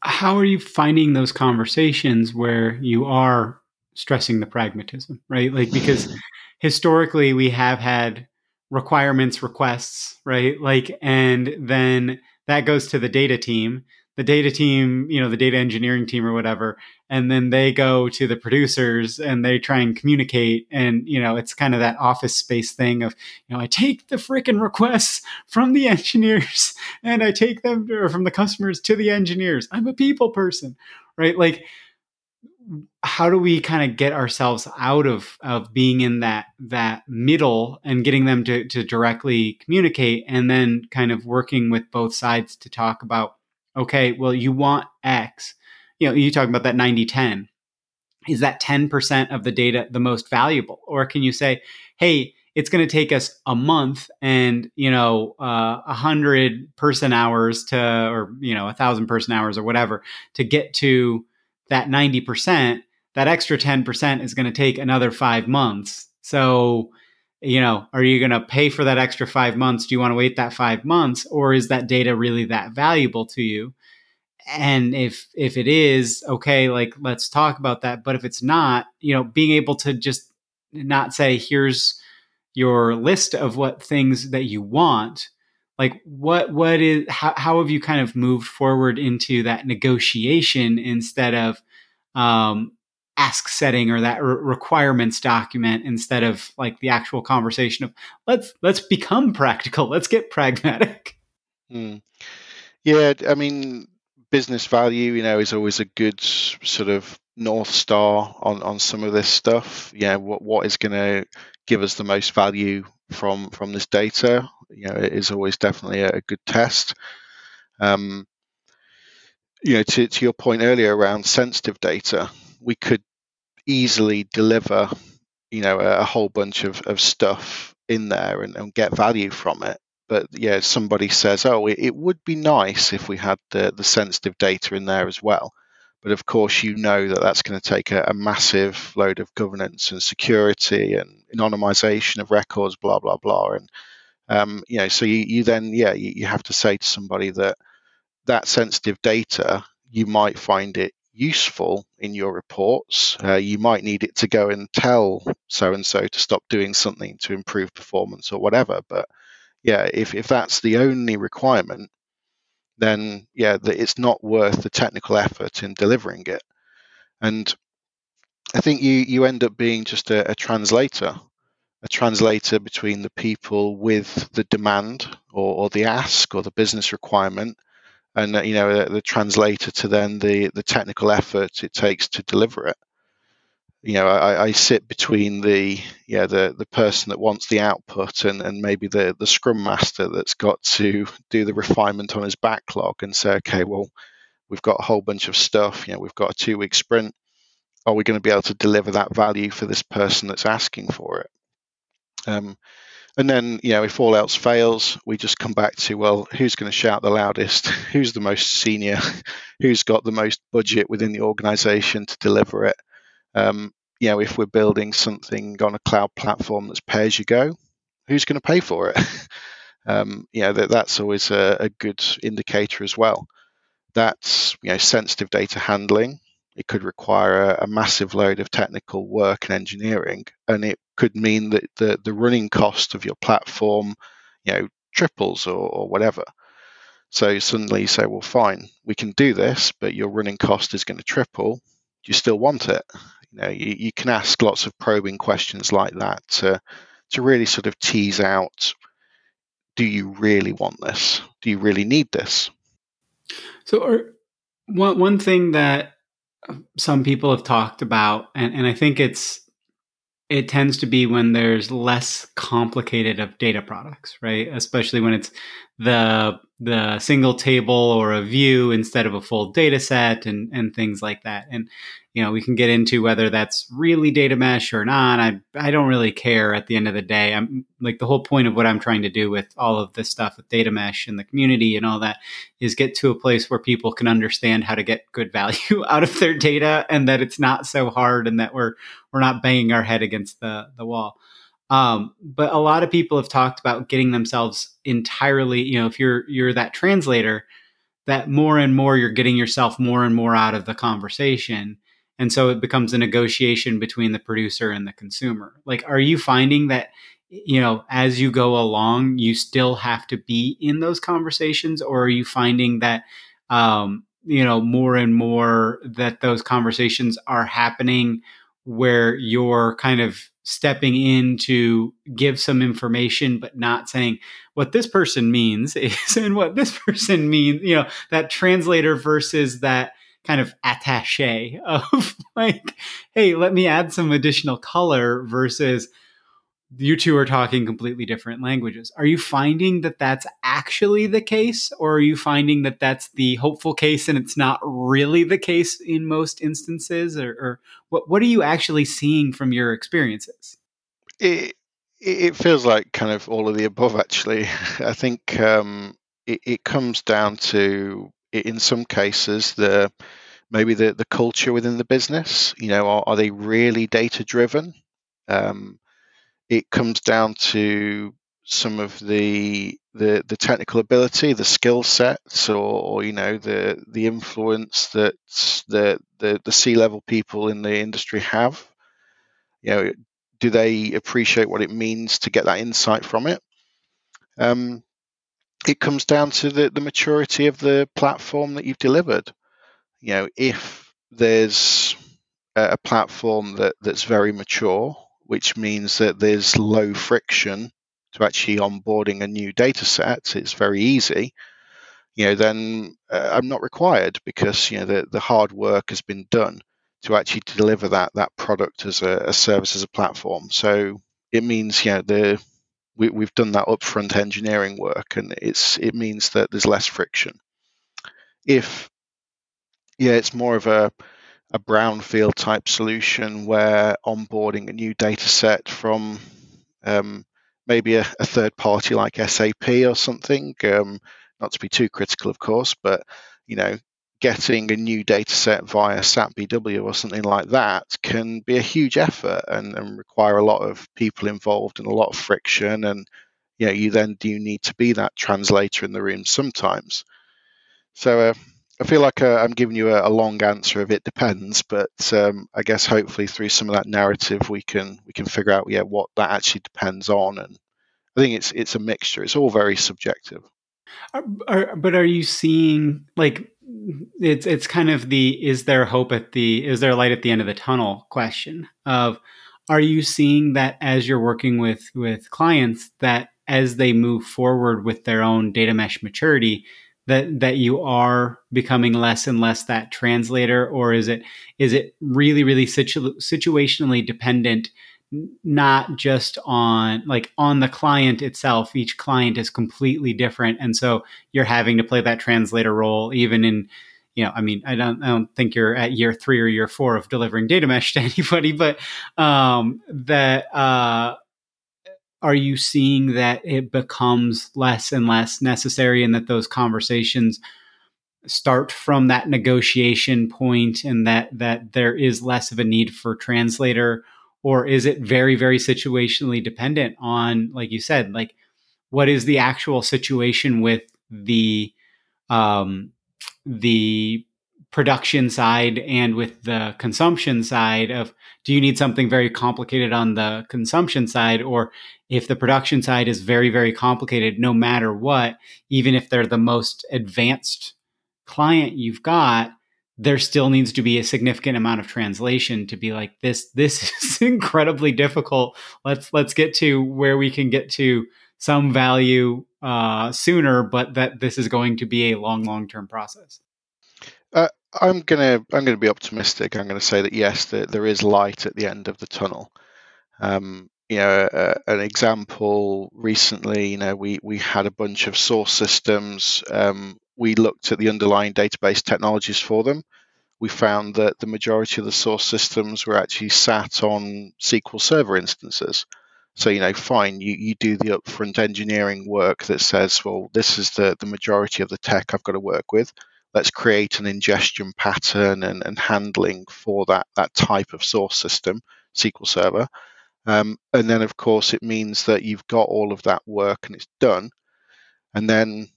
How are you finding those conversations where you are stressing the pragmatism, right? Like because historically we have had requirements requests, right? Like and then that goes to the data team the data team, you know, the data engineering team or whatever, and then they go to the producers and they try and communicate. And, you know, it's kind of that office space thing of, you know, I take the freaking requests from the engineers and I take them to, or from the customers to the engineers. I'm a people person, right? Like, how do we kind of get ourselves out of of being in that that middle and getting them to to directly communicate and then kind of working with both sides to talk about okay, well, you want X. You know, you talk about that 90 10. Is that 10% of the data the most valuable? Or can you say, hey, it's going to take us a month and you know uh, a uh, hundred person hours to or you know a thousand person hours or whatever to get to that 90% that extra 10% is going to take another five months so you know, are you going to pay for that extra five months? Do you want to wait that five months, or is that data really that valuable to you? And if if it is, okay, like let's talk about that. But if it's not, you know, being able to just not say, here's your list of what things that you want, like what what is how how have you kind of moved forward into that negotiation instead of um, ask setting or that re- requirements document instead of like the actual conversation of let's let's become practical let's get pragmatic mm. yeah i mean business value, you know, is always a good sort of north star on on some of this stuff. Yeah, what what is going to give us the most value from from this data? You know, it is always definitely a, a good test. Um, you know, to to your point earlier around sensitive data, we could easily deliver, you know, a, a whole bunch of of stuff in there and, and get value from it but yeah, somebody says, oh, it, would be nice if we had the, the sensitive data in there as well. But of course, you know that that's going to take a, a massive load of governance and security and anonymization of records, blah blah blah. And um, you know, so you, you then yeah, you, you have to say to somebody that that sensitive data, you might find it useful in your reports. Uh, you might need it to go and tell so and so to stop doing something to improve performance or whatever. But yeah, if, if that's the only requirement, then yeah, it's not worth the technical effort in delivering it. And I think you you end up being just a, a translator, a translator between the people with the demand or, or the ask or the business requirement, and you know the, the translator to then the the technical effort it takes to deliver it you know, I, I, sit between the yeah the the person that wants the output and, and maybe the the scrum master that's got to do the refinement on his backlog and say, okay, well, we've got a whole bunch of stuff. You know, we've got a two week sprint. Are we going to be able to deliver that value for this person that's asking for it? Um, and then, you know, if all else fails, we just come back to well, who's going to shout the loudest? Who's the most senior? who's got the most budget within the organization to deliver it? Um, you know, if we're building something on a cloud platform that's pay as you go, who's going to pay for it? um, you know, that, that's always a, a good indicator as well. That's you know sensitive data handling. It could require a, a, massive load of technical work and engineering, and it could mean that the, the running cost of your platform, you know, triples or, or whatever. So suddenly you say, well, fine, we can do this, but your running cost is going to triple. Do you still want it? You know, you, you can ask lots of probing questions like that to to really sort of tease out: Do you really want this? Do you really need this? So, are, one one thing that some people have talked about, and, and I think it's it tends to be when there's less complicated of data products, right? Especially when it's the the single table or a view instead of a full data set and and things like that. And you know, we can get into whether that's really data mesh or not. I I don't really care at the end of the day. I'm like the whole point of what I'm trying to do with all of this stuff with data mesh and the community and all that is get to a place where people can understand how to get good value out of their data and that it's not so hard and that we're we're not banging our head against the the wall. Um, but a lot of people have talked about getting themselves entirely, you know, if you're you're that translator, that more and more you're getting yourself more and more out of the conversation. And so it becomes a negotiation between the producer and the consumer. Like are you finding that you know as you go along you still have to be in those conversations? Or are you finding that um, you know more and more that those conversations are happening where you're kind of stepping in to give some information but not saying what this person means is and what this person means you know that translator versus that kind of attache of like, hey, let me add some additional color versus you two are talking completely different languages. Are you finding that that's actually the case, or are you finding that that's the hopeful case and it's not really the case in most instances? Or, or what what are you actually seeing from your experiences? It it feels like kind of all of the above. Actually, I think um, it, it comes down to in some cases the maybe the, the culture within the business you know are, are they really data driven um, it comes down to some of the the, the technical ability the skill sets or, or, you know the the influence that the the, the c-level people in the industry have you know do they appreciate what it means to get that insight from it um, it comes down to the, the maturity of the platform that you've delivered. You know, if there's a platform that, that's very mature, which means that there's low friction to actually onboarding a new data set, it's very easy. you know, then uh, I'm not required because you know the the hard work has been done to actually deliver that that product as a, a service as a platform. So it means you know the we, we've done that upfront engineering work, and it's it means that there's less friction. If yeah, it's more of a a brownfield type solution where onboarding a new data set from um, maybe a, a, third party like SAP or something. Um, not to be too critical, of course, but you know, getting a new data set via SAP BW or something like that can be a huge effort and, and, require a lot of people involved and a lot of friction. And you know, you then do need to be that translator in the room sometimes. So uh, I feel like uh, I'm giving you a, a, long answer of it depends, but um, I guess hopefully through some of that narrative we can we can figure out yeah what that actually depends on, and I think it's it's a mixture. It's all very subjective. Are, are, but are you seeing like it's it's kind of the is there hope at the is there light at the end of the tunnel question of are you seeing that as you're working with with clients that as they move forward with their own data mesh maturity that that you are becoming less and less that translator? Or is it is it really really situ- situationally dependent not just on like on the client itself? Each client is completely different and so you're having to play that translator role even in you know i mean i don't i don't think you're at year 3 or year 4 of delivering data mesh to anybody but um that uh are you seeing that it becomes less and less necessary and that those conversations start from that negotiation point and that that there is less of a need for translator? Or is it very very situationally dependent on like you said like what is the actual situation with the um the production side and with the consumption side of do you need something very complicated on the consumption side? Or if the production side is very very complicated no matter what even if they're the most advanced client you've got there still needs to be a significant amount of translation to be like this this is incredibly difficult. Let's let's get to where we can get to some value uh, sooner but that this is going to be a long long term process. Uh, i'm gonna i'm gonna be optimistic i'm gonna say that yes that there is light at the end of the tunnel um, you know uh, an example recently you know we we had a bunch of source systems um, we looked at the underlying database technologies for them, we found that the majority of the source systems were actually sat on SQL Server instances. So, you know, fine, you, you do the upfront engineering work that says, well, this is the, the majority of the tech I've got to work with. Let's create an ingestion pattern and, and handling for that, that type of source system, SQL Server. Um, and then, of course, it means that you've got all of that work and it's done. And then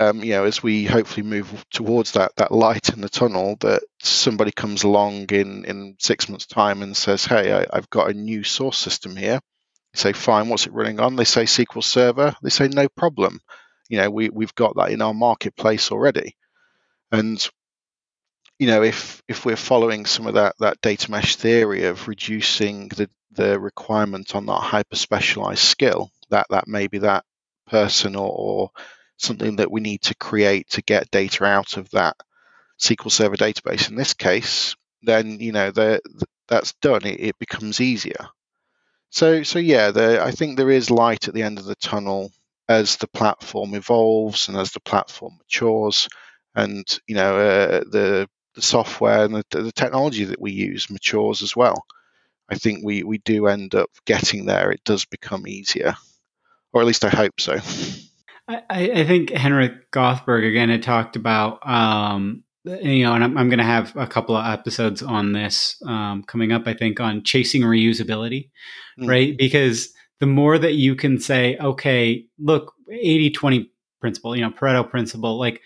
um, you know, as we hopefully move towards that that light in the tunnel, that somebody comes along in in six months' time and says, "Hey, I, have got a new source system here." You say, "Fine, what's it running on?" They say SQL Server. They say, "No problem." You know, we we've got that in our marketplace already, and you know, if if we're following some of that that data mesh theory of reducing the the requirement on that hyper specialized skill, that that maybe that person or, or something that we need to create to get data out of that SQL Server database. In this case, then you know that's done. It, it, becomes easier. So so yeah, the, I think there is light at the end of the tunnel as the platform evolves and as the platform matures, and you know uh, the the software and the, the technology that we use matures as well. I think we we do end up getting there. It does become easier, or at least I hope so. I, I think Henrik Göthberg again had talked about um, you know, and I'm, I'm going to have a couple of episodes on this um, coming up. I think on chasing reusability, mm. right? Because the more that you can say, okay, look, 80 20 principle, you know, Pareto principle, like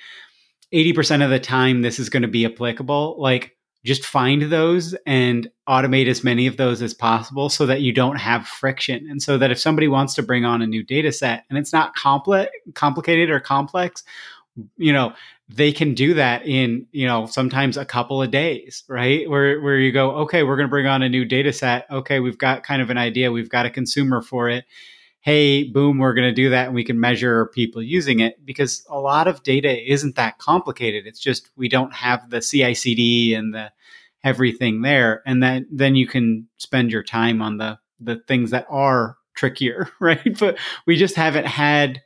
80% of the time this is going to be applicable. Like just find those and automate as many of those as possible so that you don't have friction. And so that if somebody wants to bring on a new data set and it's not compli- complicated or complex you know they can do that in you know sometimes a couple of days right? Where where you go okay we're going to bring on a new data set. Okay we've got kind of an idea. We've got a consumer for it hey, boom, we're going to do that and we can measure people using it because a lot of data isn't that complicated. It's just we don't have the CI/CD and the everything there, and then then you can spend your time on the the things that are trickier, right? But we just haven't had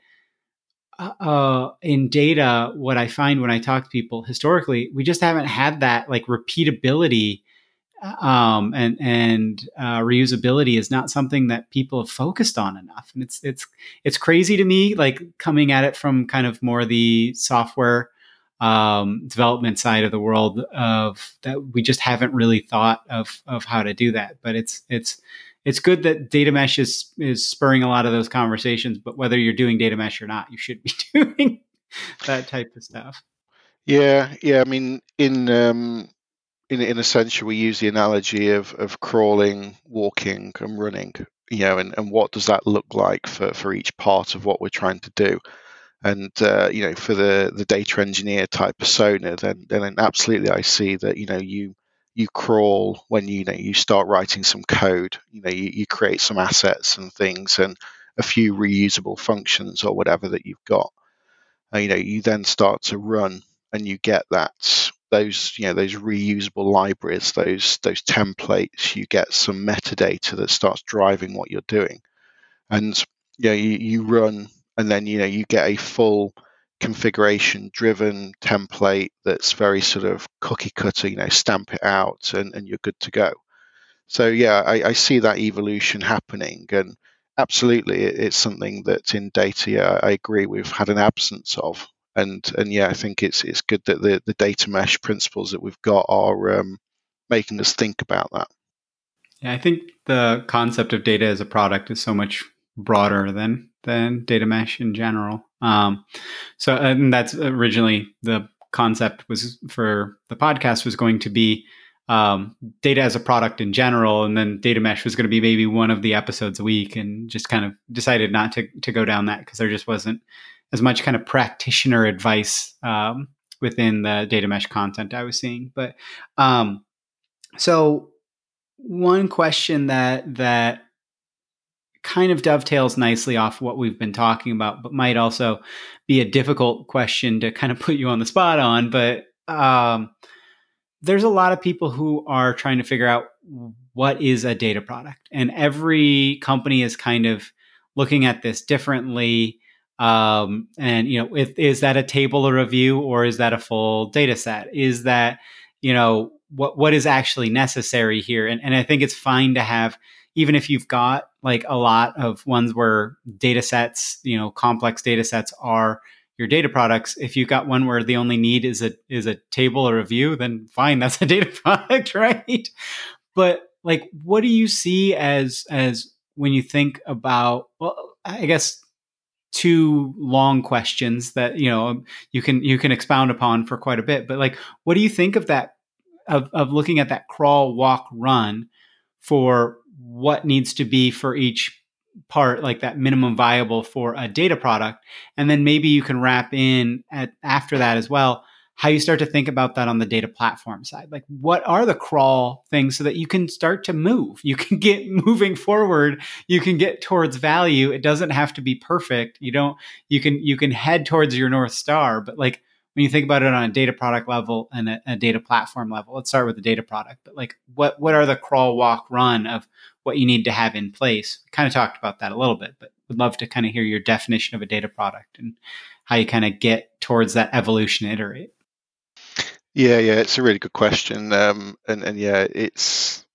uh, uh, in data. What I find when I talk to people historically, we just haven't had that like repeatability um, and and uh, reusability is not something that people have focused on enough. And it's it's it's crazy to me, like coming at it from kind of more the software um, development side of the world of that we just haven't really thought of of how to do that. But it's it's it's good that data mesh is is spurring a lot of those conversations. But whether you're doing data mesh or not, you should be doing that type of stuff. Yeah, yeah. I mean, in um, in in a sense, we use the analogy of of crawling, walking, and running. You know, and, and what does that look like for, for each part of what we're trying to do? And uh, you know, for the the data engineer type persona, then then absolutely, I see that you know you you crawl when you, you know you start writing some code. You know, you, you create some assets and things and a few reusable functions or whatever that you've got. Uh, you know, you then start to run and you get that those you know those reusable libraries, those those templates, you get some metadata that starts driving what you're doing, and you know you, you run and then you know you get a full configuration driven template that's very sort of cookie cutter you know stamp it out and, and you're good to go. So yeah I, I see that evolution happening and absolutely it's something that in data yeah, i agree we've had an absence of and and yeah, I think it's it's good that the the data mesh principles that we've got are um, making us think about that. Yeah, I think the concept of data as a product is so much broader than than data mesh in general. Um, so and that's originally the concept was for the podcast was going to be um, data as a product in general, and then data mesh was going to be maybe one of the episodes a week, and just kind of decided not to to go down that because there just wasn't as much kind of practitioner advice um, within the data mesh content I was seeing. But um, so one question that that kind of dovetails nicely off what we've been talking about, but might also be a difficult question to kind of put you on the spot on. But um, there's a lot of people who are trying to figure out what is a data product, and every company is kind of looking at this differently. Um, and you know, if, is that a table or a view, or is that a full data set? Is that you know what what is actually necessary here? And and I think it's fine to have even if you've got like a lot of ones where data sets, you know, complex data sets are your data products. If you've got one where the only need is a is a table or a view, then fine, that's a data product, right? But like, what do you see as as when you think about? Well, I guess two long questions that you know you can you can expound upon for quite a bit but like what do you think of that of, of looking at that crawl walk run for what needs to be for each part like that minimum viable for a data product? And then maybe you can wrap in at after that as well how you start to think about that on the data platform side. Like, what are the crawl things so that you can start to move? You can get moving forward. You can get towards value. It doesn't have to be perfect. You don't. You can you can head towards your north star. But like when you think about it on a data product level and a, a data platform level, let's start with the data product. But like, what what are the crawl, walk, run of what you need to have in place? We kind of talked about that a little bit, but would love to kind of hear your definition of a data product and how you kind of get towards that evolution iterate. Yeah, yeah, it's a really good question, um, and and yeah, it's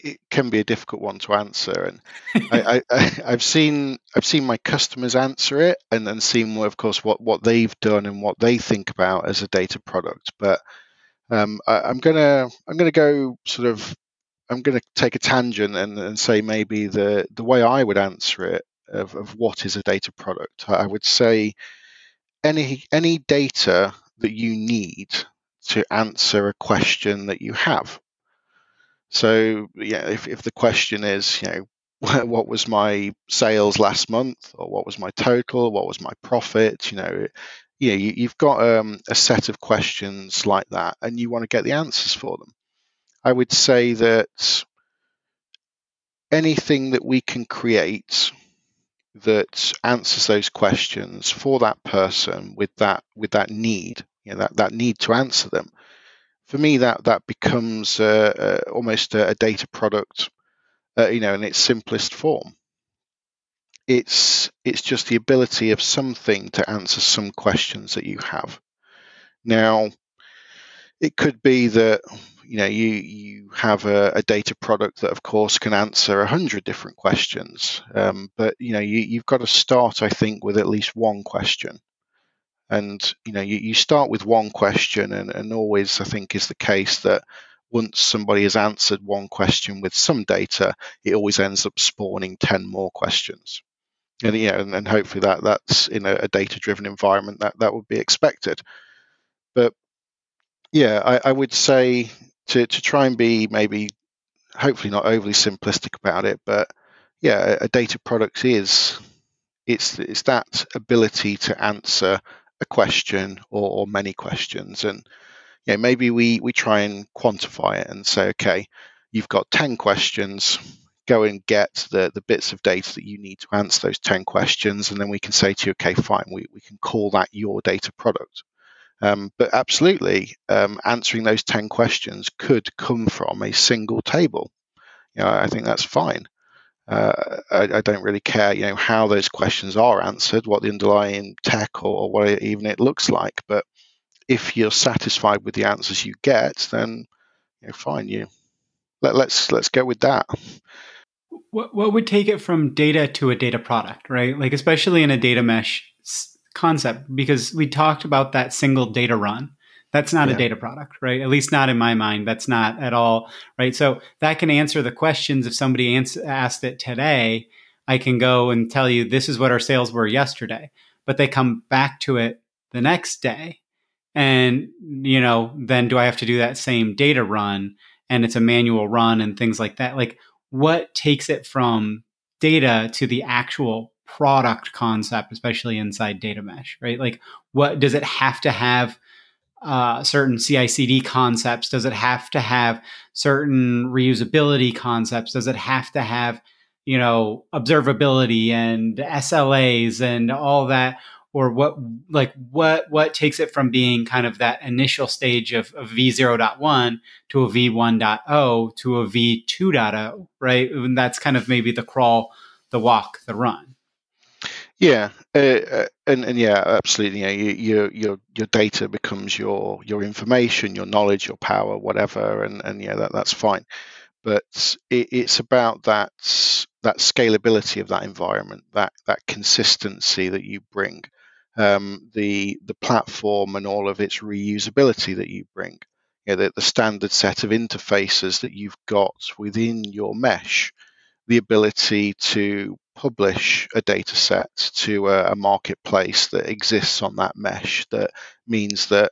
it can be a difficult one to answer, and I, I, have seen I've seen my customers answer it, and then seen, of course, what what they've done and what they think about as a data product. But um, I, I'm gonna I'm gonna go sort of I'm gonna take a tangent and, and say maybe the the way I would answer it of, of what is a data product. I would say any any data that you need to answer a question that you have. So, yeah, if, if the question is, you know, what was my sales last month, or what was my total, what was my profit, you know, yeah, you, have got um, a set of questions like that, and you want to get the answers for them. I would say that anything that we can create that answers those questions for that person with that with that need, you know, that that need to answer them. For me, that that becomes uh, uh, almost a, a, data product, uh, you know, in its simplest form. It's it's just the ability of something to answer some questions that you have. Now, it could be that you know you you have a, a data product that of course can answer a hundred different questions um, but you know you, you've got to start i think with at least one question and you know you, you start with one question and, and always i think is the case that once somebody has answered one question with some data it always ends up spawning 10 more questions. And mm-hmm. yeah and, and hopefully that that's in a, a data driven environment that that would be expected. But yeah I, I would say to to try and be maybe hopefully not overly simplistic about it, but yeah, a, data product is it's it's that ability to answer a question or, or many questions, and yeah, maybe we we try and quantify it and say, okay, you've got ten questions. Go and get the, the bits of data that you need to answer those 10 questions, and then we can say to you, okay, fine, we, we can call that your data product. Um, but absolutely, um, answering those 10 questions could come from a single table. You know, I think that's fine. Uh, I, I, don't really care, you know, how those questions are answered, what the underlying tech or, or what even it looks like. But if you're satisfied with the answers you get, then you know, fine. You let, let's let's go with that. What what would take it from data to a data product, right? Like especially in a data mesh concept because we talked about that single data run. That's not yeah. a data product, right? At least not in my mind. That's not at all, right? So that can answer the questions if somebody ans- asked it today. I can go and tell you this is what our sales were yesterday, but they come back to it the next day. And, you know, then do I have to do that same data run? And it's a manual run and things like that. Like, what takes it from data to the actual product concept, especially inside data mesh, right? Like, what does it have to have? Uh, certain CI/CD concepts? Does it have to have certain reusability concepts? Does it have to have, you know, observability and SLAs and all that? Or what, like, what, what takes it from being kind of that initial stage of, of V0.1 to a V1.0 to a V2.0, right? And that's kind of maybe the crawl, the walk, the run. Yeah, uh, uh, and and yeah, absolutely. You you, your your your data becomes your your information, your knowledge, your power, whatever, and and yeah, that that's fine. But it, it's about that that scalability of that environment, that that consistency that you bring, um, the the platform and all of its reusability that you bring. You know, the, the standard set of interfaces that you've got within your mesh, the ability to publish a data set to a, a, marketplace that exists on that mesh that means that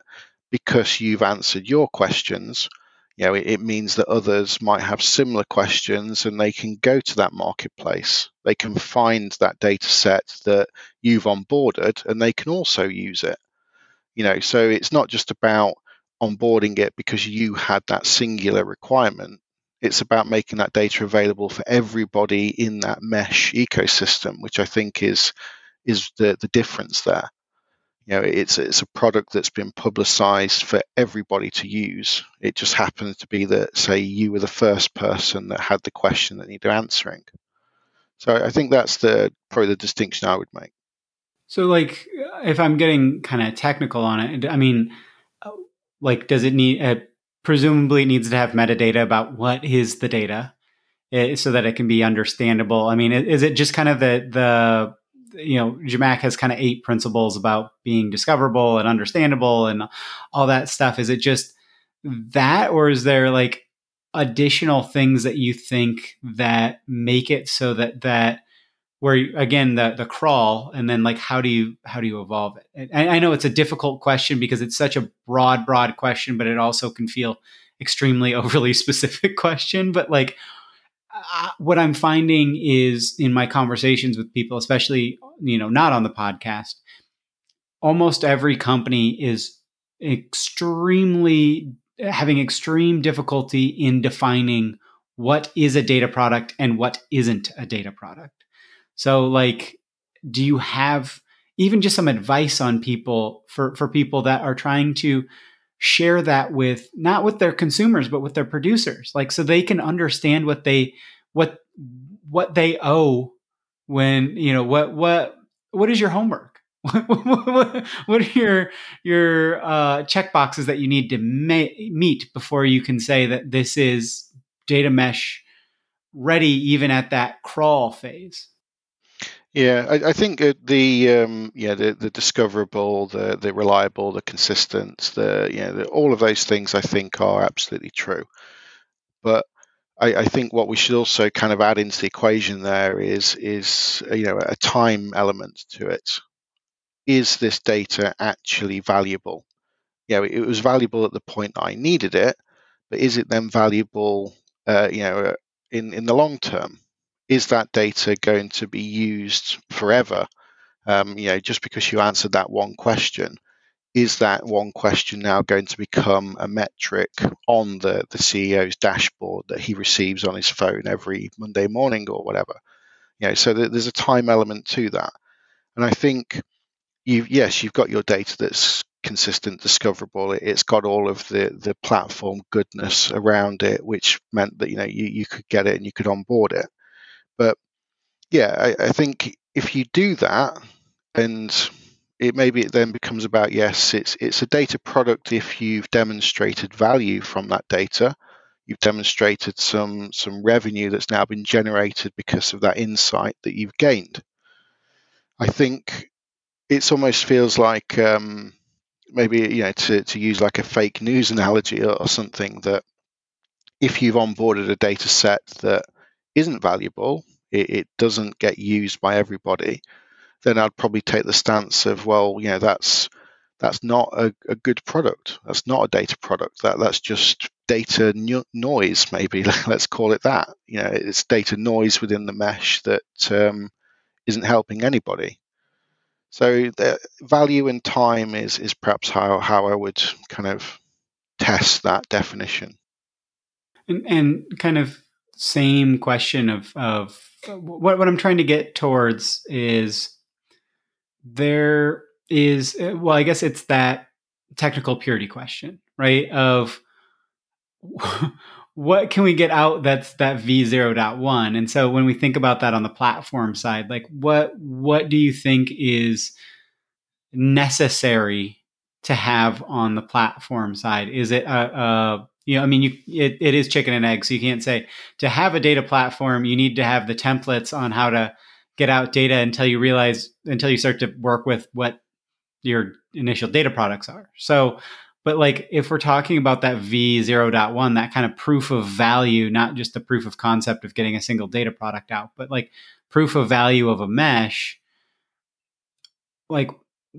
because you've answered your questions you know it, it, means that others might have similar questions and they can go to that marketplace. They can find that data set that you've onboarded and they can also use it. You know so it's not just about onboarding it because you had that singular requirement it's about making that data available for everybody in that mesh ecosystem, which I think is is the the difference there. You know, it's it's a product that's been publicized for everybody to use. It just happens to be that, say, you were the first person that had the question that needed answering. So I think that's the probably the distinction I would make. So, like, if I'm getting kind of technical on it, I mean, like, does it need? Uh, presumably it needs to have metadata about what is the data eh, so that it can be understandable. I mean, is it just kind of the, the, you know, Zhamak has kind of eight principles about being discoverable and understandable and all that stuff. Is it just that, or is there like additional things that you think that make it so that that where again the the crawl and then like how do you how do you evolve it? I, I, know it's a difficult question because it's such a broad broad question but it also can feel extremely overly specific question. But like what i'm finding is in my conversations with people especially you know not on the podcast almost every company is extremely having extreme difficulty in defining what is a data product and what isn't a data product so like do you have even just some advice on people for for people that are trying to share that with not with their consumers but with their producers? Like so they can understand what they what what they owe when you know what what what is your homework? What are your your uh, check boxes that you need to ma- meet before you can say that this is data mesh ready even at that crawl phase yeah, I, I think the um, yeah the, the discoverable, the the reliable, the consistent, the you know all of those things I think are absolutely true. But I, I, think what we should also kind of add into the equation there is is you know a time element to it. Is this data actually valuable? You know, it was valuable at the point I needed it, but is it then valuable? Uh, you know, in in the long term? Is that data going to be used forever? Um, you know, just because you answered that one question, is that one question now going to become a metric on the, the CEO's dashboard that he receives on his phone every Monday morning or whatever? You know, so there's a time element to that. And I think you yes, you've got your data that's consistent, discoverable. It's got all of the the platform goodness around it, which meant that you know you, you could get it and you could onboard it. But yeah, I, I think if you do that, and it maybe it then becomes about yes, it's it's a data product if you've demonstrated value from that data. You've demonstrated some some revenue that's now been generated because of that insight that you've gained. I think it almost feels like um, maybe you know to, to use like a fake news analogy or, or something that if you've onboarded a data set that isn't valuable, it, it doesn't get used by everybody, then I'd probably take the stance of, well, you know, that's that's not a, a good product. That's not a data product. That that's just data no- noise. Maybe let's call it that. You know, it's data noise within the mesh that um, not helping anybody. So the value and time is is perhaps how how I would kind of test that definition. And, and kind of same question of of what what I'm trying to get towards is there is uh, well I guess it's that technical purity question right? Of what can we get out that's that v0.1 and so when we think about that on the platform side like what what do you think is necessary to have on the platform side? Is it a, a you know, I mean, you it, it is chicken and egg. So you can't say to have a data platform, you need to have the templates on how to get out data until you realize until you start to work with what your initial data products are. So, but like if we're talking about that V0.1, that kind of proof of value, not just the proof of concept of getting a single data product out, but like proof of value of a mesh, like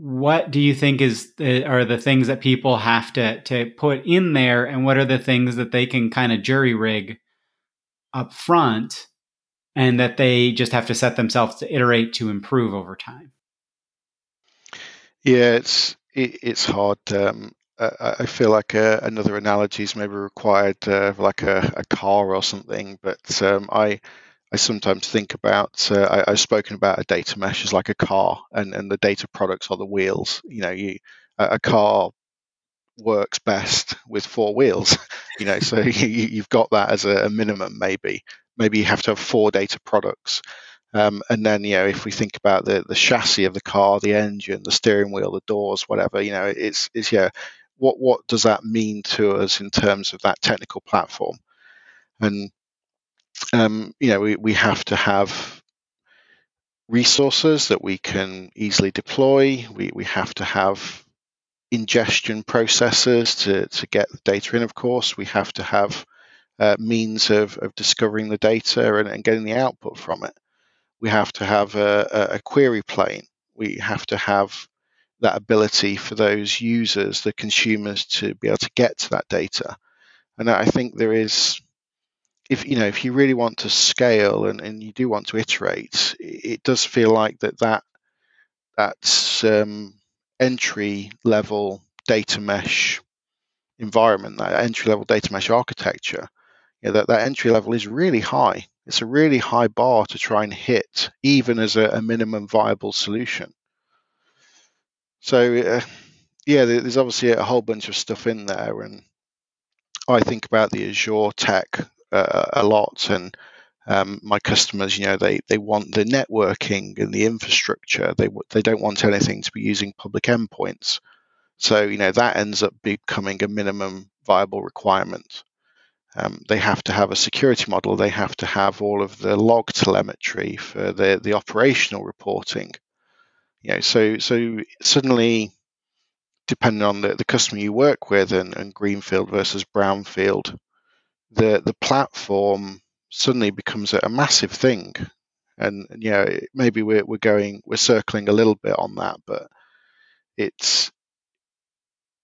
what do you think is the, are the things that people have to to put in there and what are the things that they can kind of jury rig up front and that they just have to set themselves to iterate to improve over time yeah it's it, it's hard um, I feel like uh, another analogy is maybe required, uh, like a, a, car or something. But um, I I sometimes think about uh, I, have spoken about a data mesh as like a car, and, and the data products are the wheels. You know, you a car works best with four wheels. You know, so you, have got that as a, a, minimum. Maybe maybe you have to have four data products, um, and then you know if we think about the the chassis of the car, the engine, the steering wheel, the doors, whatever. You know, it's it's yeah. What what does that mean to us in terms of that technical platform? And um, you know, we, we have to have resources that we can easily deploy. We, we have to have ingestion processes to, to get the data in, of course. We have to have uh, means of, of discovering the data and, and, getting the output from it. We have to have a, a query plane. We have to have that ability for those users, the consumers, to be able to get to that data. And I think there is if you know if you really want to scale and, and you do want to iterate, it does feel like that that that um, entry level data mesh environment, that entry level data mesh architecture, you know, that that entry level is really high. it's a really high bar to try and hit, even as a, a minimum viable solution. So, uh, yeah, there's obviously a whole bunch of stuff in there, and I think about the Azure tech uh, a lot, and um, my customers, you know, they they want the networking and the infrastructure. They they don't want anything to be using public endpoints. So you know that ends up becoming a minimum viable requirement. Um, they have to have a security model. They have to have all of the log telemetry for the the operational reporting. You know, so so suddenly depending on the, the customer you work with and, and greenfield versus brownfield, the the platform suddenly becomes a, a massive thing. And, and you know, maybe we're we're going we're circling a little bit on that, but it's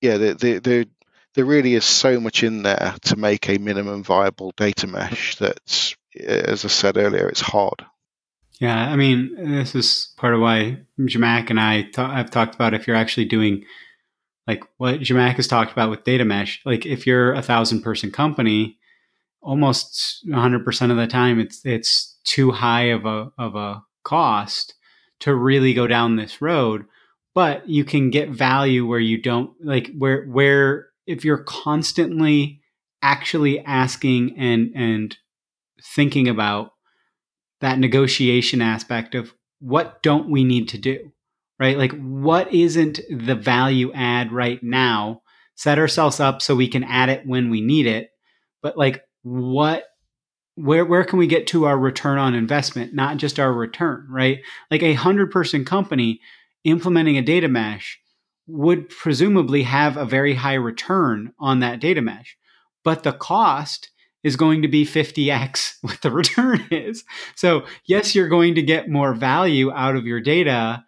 yeah, the, the, the, there really is so much in there to make a minimum viable data mesh that, as I said earlier, it's hard. Yeah, I mean, this is part of why Zhamak and I th- have talked about if you're actually doing like what Zhamak has talked about with data mesh, like if you're a thousand person company, almost 100% of the time it's it's too high of a of a cost to really go down this road, but you can get value where you don't like where where if you're constantly actually asking and and thinking about that negotiation aspect of what don't we need to do right? Like, what isn't the value add right now? Set ourselves up so we can add it when we need it. But like, what, where, where can we get to our return on investment, not just our return, right? Like a hundred person company implementing a data mesh would presumably have a very high return on that data mesh, but the cost is going to be 50x what the return is. So, yes, you're going to get more value out of your data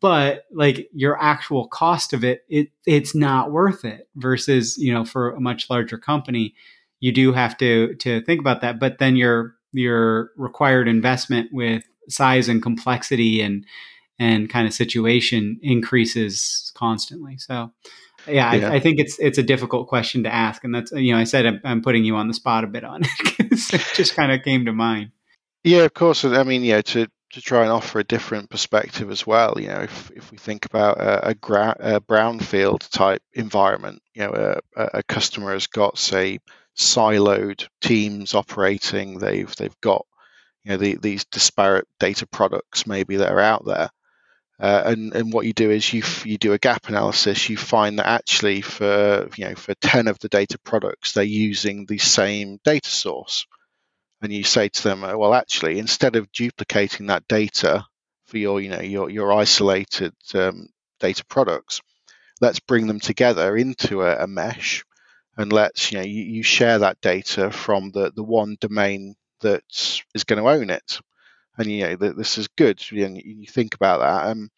but like your actual cost of it, it it's not worth it versus, you know, for a much larger company, you do have to to think about that. But then your your required investment with size and complexity and and kind of situation increases constantly. So yeah, yeah. I, I, think it's it's a difficult question to ask, and that's you know I said I'm, I'm putting you on the spot a bit on it because it just kind of came to mind. Yeah, of course. I mean, yeah, to to try and offer a different perspective as well. You know, if, if we think about a, a, gra- a brownfield type environment, you know, a, a customer has got say siloed teams operating. They've they've got you know the, these disparate data products maybe that are out there. Uh, and and what you do is you you do a gap analysis. You find that actually for you know for ten of the data products they're using the same data source and you say to them, well, actually, instead of duplicating that data for your, you know, your your isolated um, data products, let's bring them together into a, a mesh, and let's, you know, you, you, share that data from the the one domain that is going to own it, and you know that this is good, and you think about that. Um,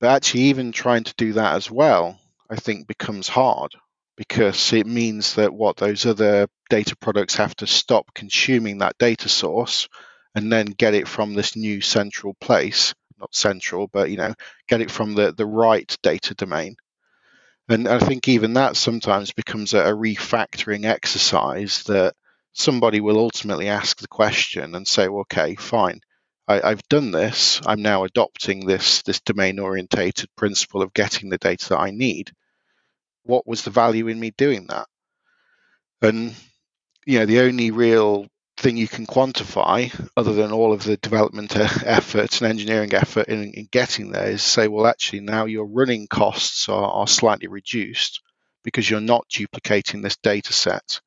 but actually, even trying to do that as well, I think becomes hard because it means that what those other data products have to stop consuming that data source and then get it from this new central place not central but you know get it from the the right data domain and i think even that sometimes becomes a, refactoring exercise that somebody will ultimately ask the question and say well, okay fine. I, i've done this. I'm now adopting this this domain orientated principle of getting the data that i need. What was the value in me doing that? And you know, the only real thing you can quantify, other than all of the development efforts and engineering effort in, in getting there, is say, well, actually, now your running costs are, are slightly reduced because you're not duplicating this data set.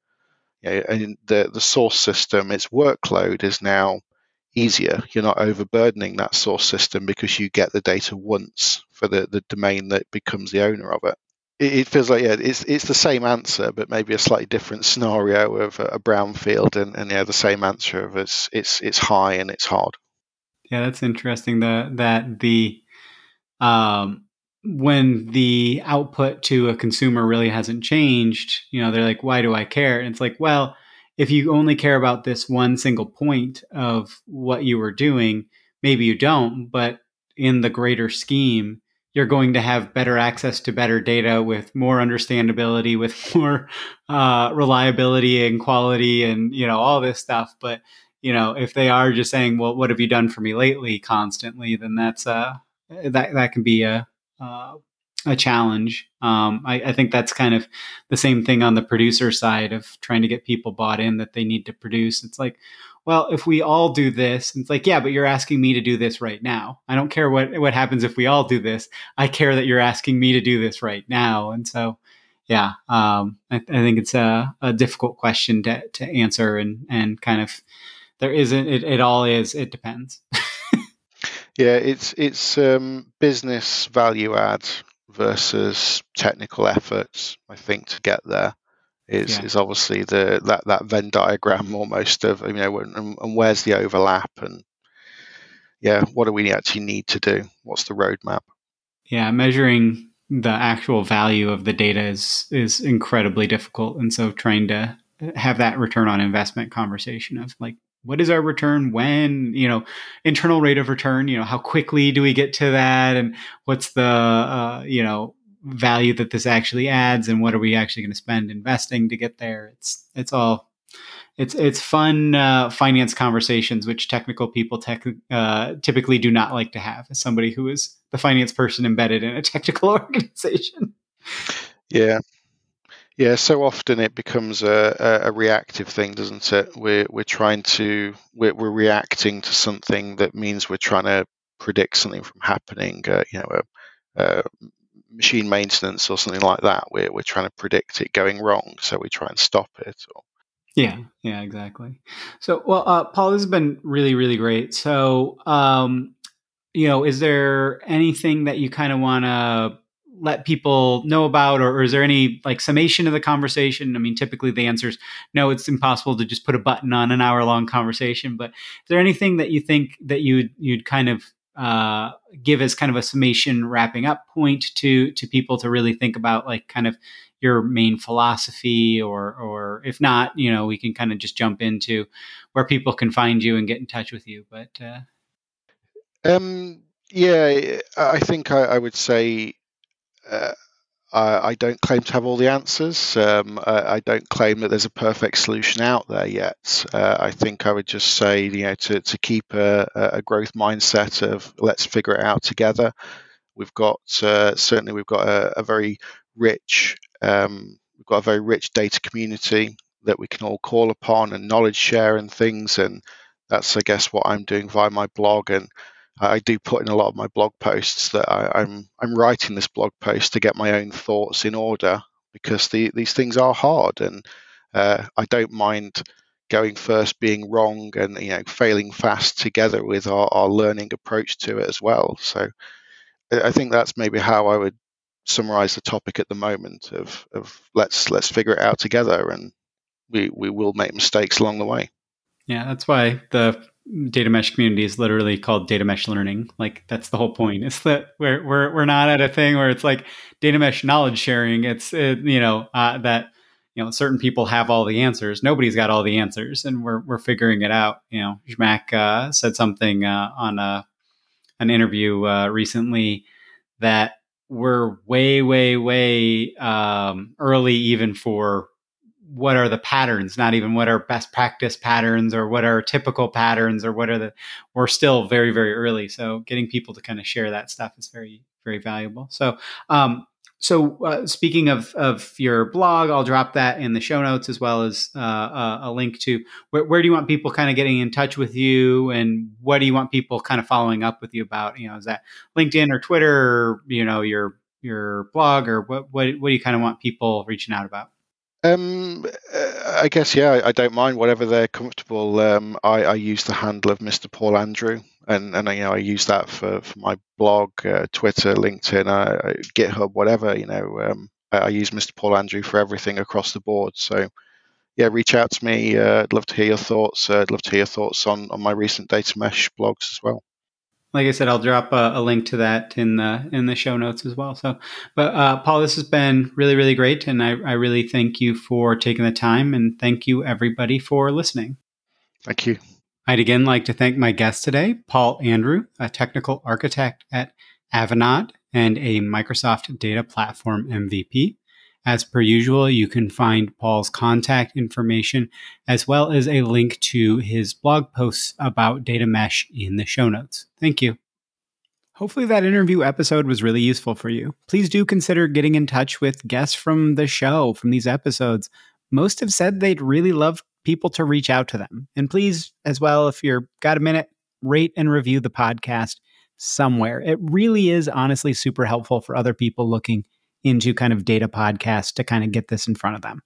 You know, and the, the source system, its workload is now easier. You're not overburdening that source system because you get the data once for the, the domain that becomes the owner of it it, feels like yeah, it's it's the same answer, but maybe a slightly different scenario of a, brownfield, and, and yeah, the same answer of it's it's it's high and it's hard. Yeah, that's interesting. The that the um when the output to a consumer really hasn't changed, you know, they're like, why do I care? And it's like, well, if you only care about this one single point of what you were doing, maybe you don't, but in the greater scheme, you're going to have better access to better data with more understandability, with more uh, reliability and quality, and you know all this stuff. But you know, if they are just saying, "Well, what have you done for me lately?" constantly, then that's uh that that can be a uh, a challenge. Um, I, I, think that's kind of the same thing on the producer side of trying to get people bought in that they need to produce. It's like, well, if we all do this, it's like, yeah, but you're asking me to do this right now. I don't care what what happens if we all do this. I care that you're asking me to do this right now. And so, yeah, um, I, I, think it's a, a difficult question to to answer, and and kind of there isn't. It, it all is. It depends. yeah, it's it's um, business value add versus technical efforts. I think to get there is yeah. is obviously the that that Venn diagram almost of you know and, and where's the overlap and yeah, what do we actually need to do? What's the roadmap? Yeah, measuring the actual value of the data is is incredibly difficult, and so trying to have that return on investment conversation of like what is our return when you know internal rate of return you know how quickly do we get to that and what's the uh, you know value that this actually adds and what are we actually going to spend investing to get there it's it's all it's it's fun uh, finance conversations which technical people tech, uh, typically do not like to have as somebody who is the finance person embedded in a technical organization yeah yeah, so often it becomes a, a, reactive thing, doesn't it? We're we're trying to we're, we're reacting to something that means we're trying to predict something from happening. Uh, you know, a, a, machine maintenance or something like that. We're we're trying to predict it going wrong, so we try and stop it. Or... Yeah, yeah, exactly. So, well, uh, Paul, this has been really, really great. So, um, you know, is there anything that you kind of want to let people know about or, or, is there any like summation of the conversation i mean typically the answer is no it's impossible to just put a button on an hour long conversation but is there anything that you think that you'd you'd kind of uh, give as kind of a summation wrapping up point to to people to really think about like kind of your main philosophy or or if not you know we can kind of just jump into where people can find you and get in touch with you but uh... um yeah i think I, I would say uh, I, I, don't claim to have all the answers. Um, I, I, don't claim that there's a perfect solution out there yet. Uh, I think I would just say, you know, to, to keep a, a growth mindset of let's figure it out together. We've got uh, certainly we've got a, a very rich um, we've got a very rich data community that we can all call upon and knowledge share and things. And that's I guess what I'm doing via my blog and I do put in a lot of my blog posts that I, am I'm, I'm writing this blog post to get my own thoughts in order because the, these things are hard and uh, I don't mind going first being wrong and you know failing fast together with our, our learning approach to it as well. So I think that's maybe how I would summarize the topic at the moment of, of let's let's figure it out together and we, we will make mistakes along the way. Yeah, that's why the data mesh community is literally called data mesh learning. Like that's the whole point. It's that we're we're we're not at a thing where it's like data mesh knowledge sharing. It's it, you know uh, that you know certain people have all the answers. Nobody's got all the answers, and we're we're figuring it out. You know, Zhamak uh, said something uh, on a an interview uh, recently that we're way way way um, early even for what are the patterns not even what are best practice patterns or what are typical patterns or what are the we're still very very early. So getting people to kind of share that stuff is very very valuable. So um so uh, speaking of of your blog i'll drop that in the show notes as well as uh, a, a, link to where, where, do you want people kind of getting in touch with you and what do you want people kind of following up with you about? You know is that linkedin or twitter or you know your your blog or what what, what do you kind of want people reaching out about um, uh, I guess yeah, I, don't mind whatever they're comfortable. Um, I, I, use the handle of Mr. Paul Andrew, and and you know I use that for, for my blog, uh, Twitter, LinkedIn, uh, GitHub, whatever. You know, um, I, I, use Mr. Paul Andrew for everything across the board. So yeah, reach out to me. Uh, I'd love to hear your thoughts. Uh, I'd love to hear your thoughts on on my recent data mesh blogs as well like I said, I'll drop a, a, link to that in the in the show notes as well. So, but uh, Paul, this has been really really great, and I, I really thank you for taking the time, and thank you everybody for listening. Thank you. I'd again like to thank my guest today, Paul Andrew, a technical architect at Avanade and a Microsoft Data Platform MVP. As per usual, you can find Paul's contact information as well as a link to his blog posts about data mesh in the show notes. Thank you. Hopefully, that interview episode was really useful for you. Please do consider getting in touch with guests from the show, from these episodes. Most have said they'd really love people to reach out to them. And please, as well, if you've got a minute, rate and review the podcast somewhere. It really is honestly super helpful for other people looking into kind of data podcasts to kind of get this in front of them.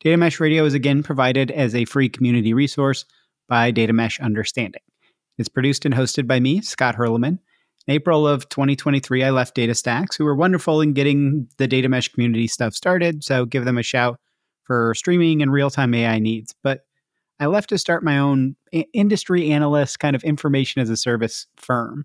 Data Mesh Radio is again provided as a free community resource by Data Mesh Understanding. It's produced and hosted by me, Scott Hirleman. In April of 2023, I left DataStax, who were wonderful in getting the Data Mesh community stuff started, so give them a shout for streaming and real time AI needs. But I left to start my own industry analyst kind of information as a service firm.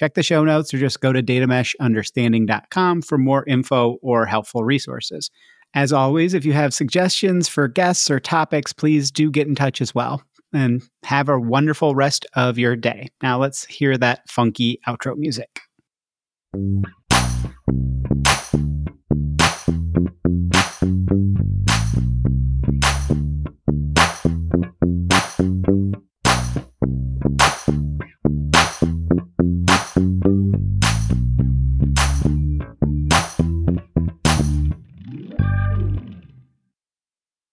Check the show notes or just go to datameshunderstanding.com for more info or helpful resources. As always, if you have suggestions for guests or topics, please do get in touch as well. And have a wonderful rest of your day. Now let's hear that funky outro music.